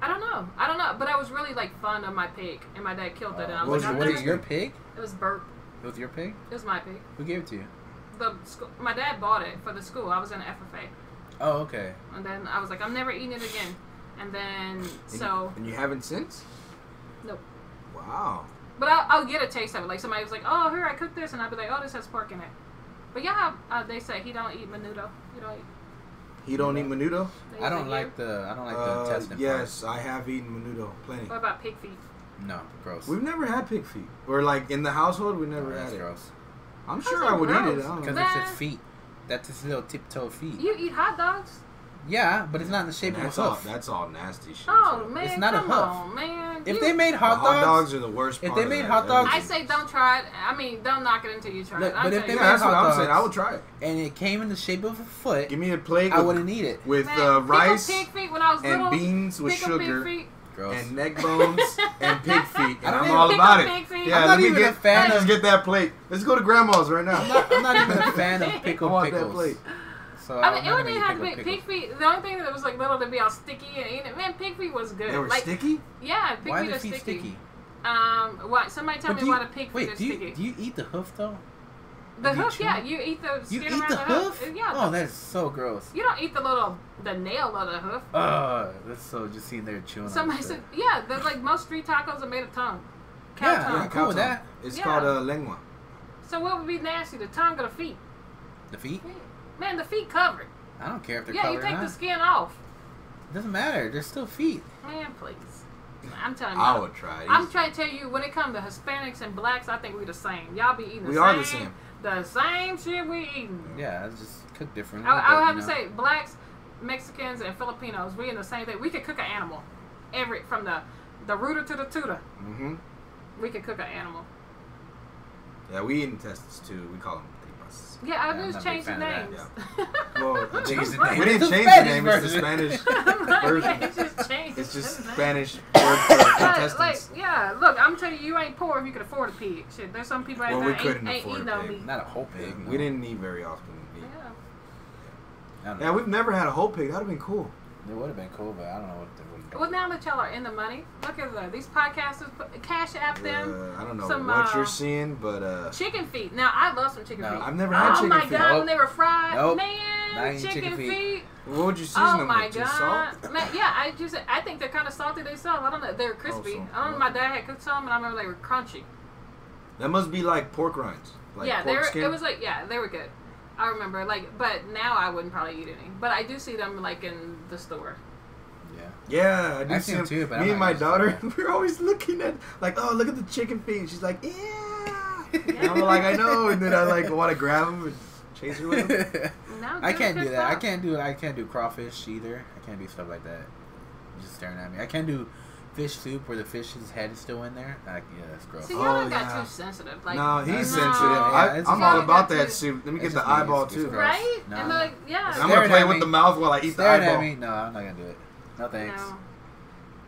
I don't know. I don't know. But I was really like fond of my pig, and my dad killed it, and I Uh, was was like, it, I'm was never. it your pig? It was Bert. It was your pig? It was my pig. Who gave it to you? The school, my dad bought it for the school. I was in FFA, Oh, okay. and then I was like, I'm never eating it again. And then And so you, and you haven't since? Nope. Wow. But I'll, I'll get a taste of it. Like somebody was like, "Oh, here I cooked this," and I'll be like, "Oh, this has pork in it." But yeah, uh, they say he don't eat menudo. He don't eat. He don't eat menudo. they I don't say like the I don't like the Uh, intestine. yes, I have eaten menudo plenty. What about pig feet? No, gross. We've never had pig feet, or like in the household, we never Oh, had that's it. gross. I'm How's sure I would eat it. Because it's Nah. its feet. That's its little tiptoe feet. You eat hot dogs? Yeah, but it's not in the shape of a That's all. That's all nasty shit. Oh too. man, It's not a come hoof. on, man. If You- they made hot dogs, hot dogs are the worst. if part they of made that. hot dogs- I say don't try it. I mean, don't knock it until you try Look, it. I'm but if they yeah, made that's what hot I'm saying. I dogs- would try it. and it came in the shape of a foot, Give me a plate I wouldn't eat it. with Man, uh, rice pig feet when I was and beans with sugar. Gross. and neck bones and pig feet. and I'm all about it. feet. Yeah, I'm not let me even get. a fan let's of- get that plate. Let's go to grandma's right now. I'm not, I'm not even a fan of I pickled want that pickles. plate. So I I'm mean, it not wouldn't gonna even have to be pig feet. The only thing that was like little to be all sticky and eating it. Man, pig feet was good. They were like, sticky. Yeah, pig Why feet are are feet sticky. sticky? Um, why? Somebody tell But me do you- why the pig feet Wait, are do you, sticky. do you eat the hoof though? the do hoof, chew yeah, you eat the You skin eat around the the hoof? Yeah, Oh, that's so gross. you don't eat the little the nail of the hoof. Uh, that's so just sitting there chewing. Somebody on said, shit. yeah, the, like most street tacos are made of tongue. Cow Yeah, tongue. I'm cool with that. tongue. It's Yeah. called uh, lengua. So what would be nasty, the tongue or the feet? the feet. Man, the feet covered. I don't care if they're covered. yeah, you covered or take the skin off. Doesn't matter. They're still feet. Man, please. I'm telling you. I would try it. I'm trying to tell you, when it comes to Hispanics and blacks, I think we're the same. Y'all be eating the We same. are the same. The same shit we eating. Yeah, it's just cooked different. I, I would have you to say, blacks, Mexicans, and Filipinos, we in the same thing. We could cook an animal. Every from the the rooter to the tutor, Mm-hmm. we could cook an animal. Yeah, we eat intestines too. We call them tripas. Yeah, I Yeah, I'm just not a big changed the fan of names. Well, Change the it's- name. we didn't It's change the Spanish name. It's the. Spanish version. It's just changed. It's just? Spanish word for But, like, yeah, look, I'm telling you, you ain't poor if you could afford a pig. Shit, there's some people out Well, there we ain't, couldn't ain't eating a no meat. Not a whole pig. no. We didn't eat very often. Yeah. I Yeah, we've never had a whole pig. That'd have been cool. It would have been cool, but I don't know what they would have done. Well, now that y'all are in the money, look at the, these podcasters, cash app them. Uh, I don't know some, what uh, you're seeing, but uh, Chicken feet. Now, I love some chicken No. feet. I've never had oh chicken my feet. god, Nope. when they were fried, Nope. man, Not chicken, chicken feet. feet. what would you season Oh them my with? Just god, salt? man, yeah, I just I think they're kind of salty themselves. I don't know, they're crispy. so- I don't know. My dad had cooked some, and I remember they were crunchy. That must be like pork rinds. Like yeah, they pork were. skin. It was like yeah, they were good. I remember like, but now I wouldn't probably eat any. But I do see them like in the store. Yeah. Yeah, I do I've see seen them them too, but Me I'm and my daughter, we're always looking at like, oh, look at the chicken feet. She's like, yeah. And I'm like, I know, and then I like want to grab them and chase her with them. Now I can't do cooked that. I can't do. I can't do crawfish either. I can't do stuff like that. Just staring at me. I can't do fish soup where the fish's head is still in there. Like, yeah, that's gross. See, Oh, y'all done got yeah. too sensitive. Like, no, he's No. sensitive. Yeah, I, I'm just- all about that to- soup. Let me It's get the eyeball it's- it's too. gross. right? No. And like, yeah. I'm gonna play with me. the mouth while I eat the eyeball. at me? No, I'm not gonna do it. No thanks. No.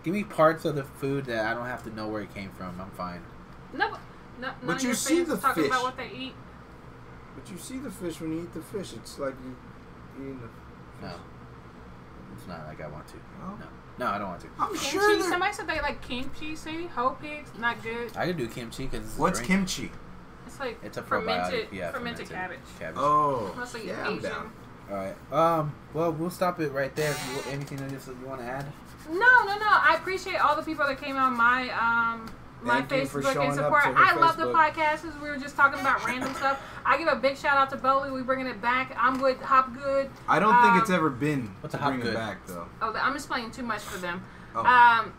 Give me parts of the food that I don't have to know where it came from. I'm fine. No, no, none But you your see the talking fish. about what they eat. But you see the fish when you eat the fish. It's like you eating the. No, it's not like I want to. Oh. No, no, I don't want to. I'm Kimchi. sure. that- Somebody said they like kimchi. See, whole pigs, not good. I can do kimchi because What's kimchi? It's like It's a fermented, probiotic. Yeah, fermented, cabbage. Cabbage. Oh, Mostly yeah, I'm down. All right. Um. Well, we'll stop it right there. If you- Anything else you want to add? No, no, no. I appreciate all the people that came on my um my Thank Facebook and support. to her I love the Facebook. podcasts. We were just talking about random stuff. I give a big shout out to Boley. We bringing it back. I'm with Hopgood. I don't think it's Um, ever been what's to a hot bring it good? back though. Oh, I'm explaining too much for them. Oh. Um,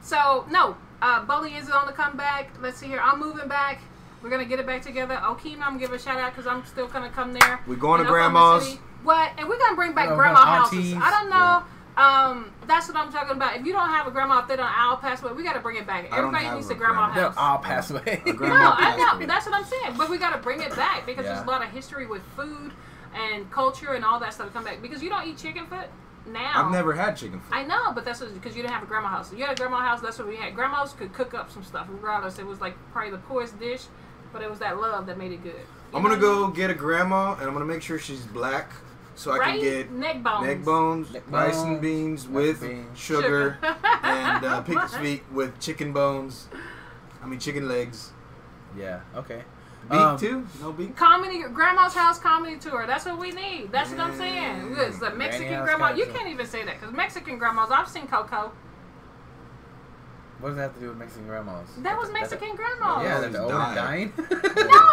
so no, uh, Boley is on the comeback. Let's see here. I'm moving back. We're gonna get it back together. Okemah, I'm gonna give a shout out because I'm still gonna come there. We're going to Oklahoma grandma's. City. What? And we're gonna bring back Yeah, grandma houses. aunties. I don't know. Um, that's what I'm talking about. If you don't have a grandma if they don't all pass away, we gotta bring it back. Everybody needs a a grandma grandma. They'll house. all pass away. No, I know. away. That's what I'm saying. But we got to bring it back because Yeah. there's a lot of history with food and culture and all that stuff to come back. Because you don't eat chicken foot now. I've never had chicken foot. I know, but that's because you didn't have a grandma house. You had a grandma house. That's what we had. Grandmas could cook up some stuff. Regardless, it was like probably the poorest dish, but it was that love that made it good. You I'm gonna go get a grandma and I'm gonna make sure she's black so I Right? can get neck bones. neck bones, Neck rice and beans with beans. sugar, and uh, pig's feet with chicken bones. I mean chicken legs. yeah. Okay. Beak Um, too? No beak. Comedy, grandma's house comedy tour. That's what we need. That's what I'm saying. Because the Mexican Granny grandma, you can't even say that because Mexican grandmas. I've seen Coco. What does that have to do with Mexican grandmas? That was Mexican grandma. Yeah, Oh, that the he's dying. dying. No,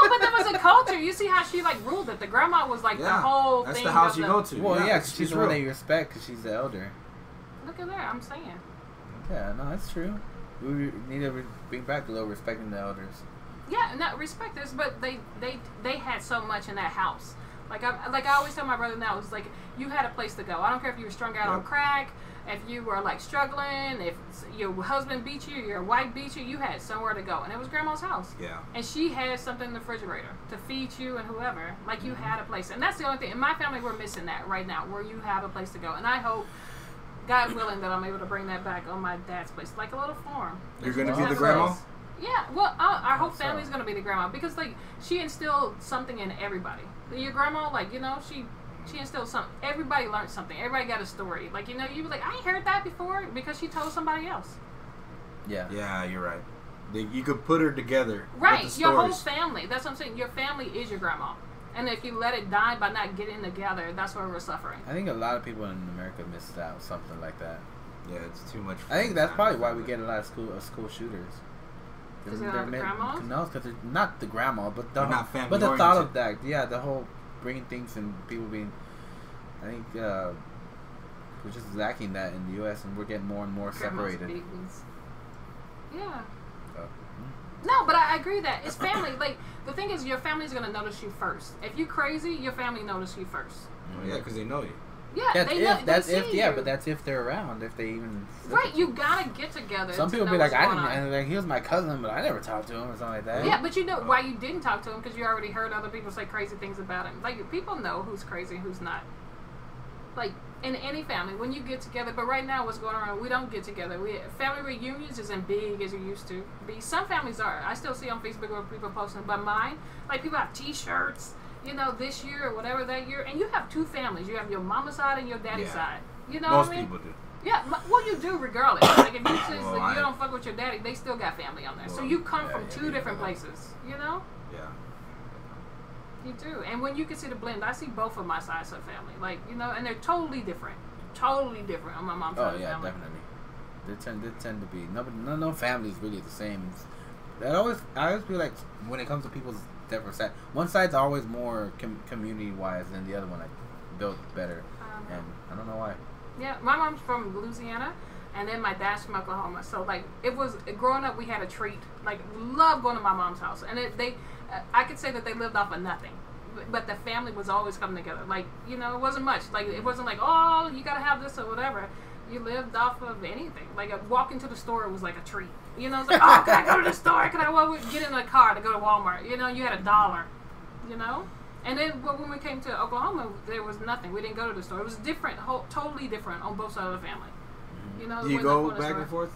but that was a culture. You see how she like ruled it. The grandma was like the whole. That's thing. the house you the, go to. well, yeah, 'cause it's- she's it's the one real. that you respect because she's the elder. Look at that. I'm saying. Yeah, no, that's true. We need to re- bring back a little respecting the elders. Yeah, not respect this, but they they they had so much in that house. Like I like I always tell my brother now, it's like you had a place to go. I don't care if you were strung out on crack, if you were like struggling, if your husband beat you, your wife beat you, you had somewhere to go, and it was grandma's house. Yeah. And she had something in the refrigerator to feed you and whoever. Like you Mm-hmm. had a place, and that's the only thing. In my family, we're missing that right now, where you have a place to go. And I hope, God willing, that I'm able to bring that back on my dad's place, like a little farm. You're gonna be the grandma? place. Yeah, well, uh, our whole so. family's gonna be the grandma because like she instilled something in everybody. Your grandma, like you know, she she instilled something. Everybody learned something. Everybody got a story. Like you know, you was like, I ain't heard that before because she told somebody else. Yeah. Yeah, you're right. They, you could put her together. Right, With the your whole family. That's what I'm saying. Your family is your grandma, and if you let it die by not getting together, that's where we're suffering. I think a lot of people in America missed out something like that. Yeah, it's too much. I think that's probably why we get a lot of school uh, school shooters. 'Cause they don't have the meant- grandmas? No, because they're not the grandma, but the They're not but the thought of that, yeah, the whole bringing things and people being, I think uh, we're just lacking that in the U.S. and we're getting more and more Grandma's separated. babies. Yeah. Oh. No, but I I agree that it's family. Like the thing is, your family's gonna notice you first. If you crazy, your family notice you first. Oh, yeah, because they know you. Yeah, That's they if know. that's if yeah, you. but that's if they're around. If they even right. You gotta get together. Some to people be like, I didn't, and like he was my cousin, but I never talked to him or something like that. Yeah, but you know why you didn't talk to him because you already heard other people say crazy things about him. Like people know who's crazy who's not. Like in any family, when you get together, but right now what's going on? We don't get together. We family reunions isn't big as it used to be. Some families are. I still see on Facebook where people posting, but mine, like people have T-shirts, you know, this year or whatever that year, and you have two families. You have your mama side and your daddy Yeah. side. You know Most what I mean? people do. Yeah, well, you do regardless. Like if you just Well, like, you don't fuck with your daddy, they still got family on there. so you come yeah, from yeah, two yeah, different places. You know, Yeah. you do. And when you can see the blend, I see both of my sides of family. Like you know, and they're totally different. Totally different on my mom's oh, side Oh yeah, family. definitely. They tend they tend to be nobody no no family is really the same. That always I always feel like when it comes to people's different side, one side's always more com- community wise than the other one, like built better. Um, And I don't know why. Yeah, my mom's from Louisiana, and then my dad's from Oklahoma. So like, it was growing up, we had a treat. Like, love going to my mom's house, and it, they, uh, I could say that they lived off of nothing, but, the family was always coming together. Like, you know, it wasn't much. Like, it wasn't like, oh, you gotta have this or whatever. You lived off of anything. Like, uh, walking to the store was like a treat. You know, it's like, oh, can I go to the store? Can I well, get in the car to go to Walmart? You know, you had a dollar. You know. And then well, when we came to Oklahoma, there was nothing. We didn't go to the store. It was different, whole, totally different on both sides of the family. Mm-hmm. You know, you go back and forth?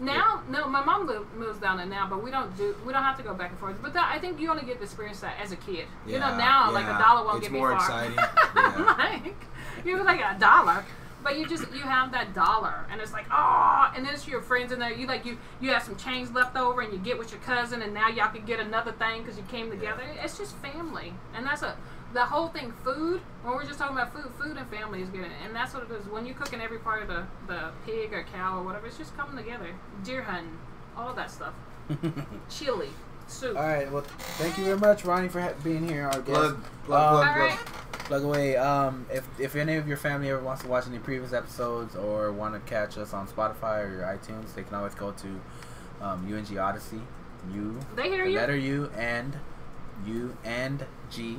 Now, no, my mom live, moves down there now, but we don't do. We don't have to go back and forth. But that, I think you only get to experience that as a kid. you know, Yeah, now like a dollar won't It's get me far. It's more exciting. Yeah. like you're like a dollar, but you just you have that dollar, and it's like oh, and then it's your friends in there. You like you you have some change left over, and you get with your cousin, and now y'all can get another thing because you came together. It's just family, and that's a the whole thing. Food. When we're just talking about food, food and family is good, and that's what it is. When you're cooking every part of the the pig or cow or whatever, it's just coming together. Deer hunting, all that stuff. Chili, soup. All right. Well, thank you very much, Ronnie, for ha- being here. Our guest. Plug, plug, Um, plug, All plug. Plug away. Um, if if any of your family ever wants to watch any previous episodes or want to catch us on Spotify or your iTunes, they can always go to um, UNG Odyssey. U They hear the you. letter U and U and G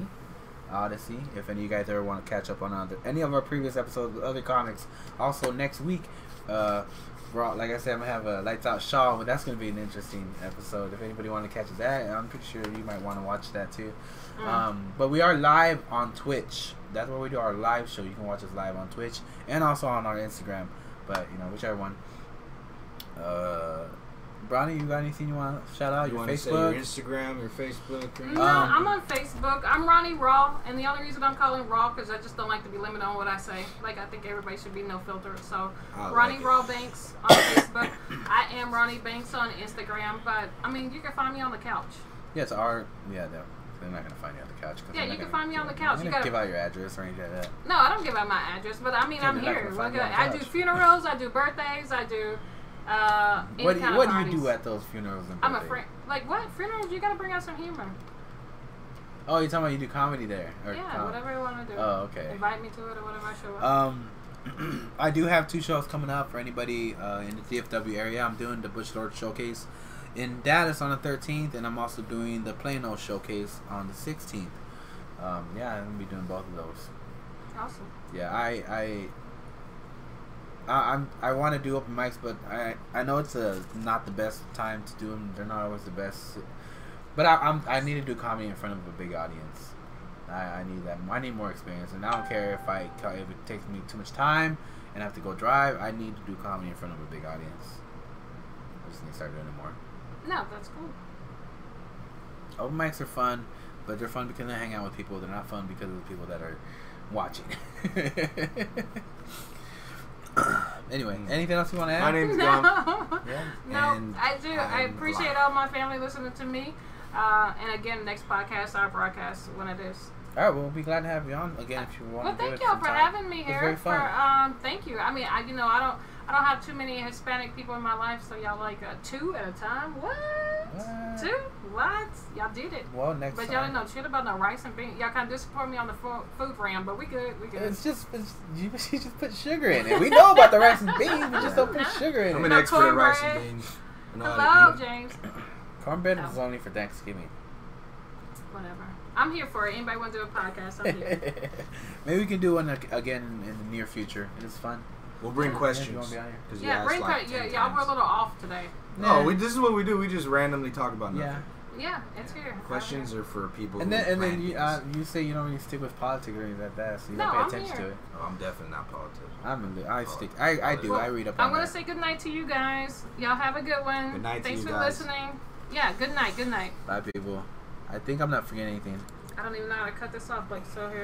Odyssey. If any of you guys ever want to catch up on other, any of our previous episodes with other comics, also next week, uh, Raw, like I said, I'm gonna have a Lights Out Shaw, but that's gonna be an interesting episode. If anybody want to catch that, I'm pretty sure you might want to watch that too. Mm. Um, but we are live on Twitch. That's where we do our live show. You can watch us live on Twitch and also on our Instagram. But you know, whichever one. Uh, Bronny, you got anything you want to shout out? You your want to say your Instagram, your Facebook? or- No, Um, I'm on Facebook. I'm Ronnie Raw, and the only reason I'm calling Raw because I just don't like to be limited on what I say. Like I think everybody should be no filter. So I Ronnie it. Raw Banks on Facebook. I am Ronnie Banks on Instagram, but I mean you can find me on the couch. Yeah, it's our. Yeah, they're, they're not gonna find you on the couch. 'cause Yeah, you can gonna- find me on the couch. You gonna gotta- give out your address or anything like that. No, I don't give out my address, but I mean I'm here. gonna Like, find you on the I do funerals, I do birthdays, I do Uh, What do you, what do you do at those funerals and I'm a friend. Like what funerals? You gotta bring out some humor. Oh, you're talking about you do comedy there? Or yeah, com- whatever you want to do. Oh, okay. Invite me to it or whatever I show up. Um, I do have two shows coming up for anybody uh, in the DFW area. I'm doing the Bush Lord Showcase in Dallas on the 13th, and I'm also doing the Plano Showcase on the 16th. Um, yeah, I'm gonna be doing both of those. awesome. Yeah, I I I, I'm I want to do open mics, but I I know it's a not the best time to do them. They're not always the best. But I, I'm I need to do comedy in front of a big audience. I, I need that. I need more experience, and I don't care if I if it takes me too much time and I have to go drive. I need to do comedy in front of a big audience. I just need to start doing it more. No, that's cool. Open mics are fun, but they're fun because they hang out with people. They're not fun because of the people that are watching. anyway, anything else you want to add? My name's no, Dom. Yeah. no, And I do. I I'm appreciate blind. all my family listening to me. Uh, and again, next podcast I'll broadcast when it is. All right, well, we'll be glad to have you on again if you want. Well, thank y'all for sometime. having me It was here. very For um, thank you. I mean, I you know I don't I don't have too many Hispanic people in my life, so y'all like uh, two at a time. What? What? Two? What? Y'all did it. Well, next But y'all time. didn't know shit about no rice and beans. Y'all kind of disappoint me on the food ram, but we good. We good. It's just it's, you, you just put sugar in it. We know about the rice and beans, we just don't put sugar in I'm it. an No expert at rice cornbread. and beans. I know how to Hello, eat 'em. James. Cornbread No. is only for Thanksgiving. Whatever. I'm here for it. Anybody want to do a podcast? I'm here. Maybe we can do one again in the near future. It is fun. We'll bring questions. you wanna be on here. 'cause you yeah, bring like cut. Yeah, 10 y'all were a little off today. No, we, this is what we do. We just randomly talk about nothing. yeah. Yeah, it's here. Questions are for people. And then and then you uh, you say you don't really stick with politics or anything like that, so you No, don't pay I'm attention here. to it. oh, I'm definitely not politics. I'm a li- I stick. I, I do. Well, I read up I'm gonna that. say good night to you guys. Y'all have a good one. Good night to Thanks you for guys. listening. Yeah, good night. Good night. Bye, people. I think I'm not forgetting anything. I don't even know how to cut this off. Like so here.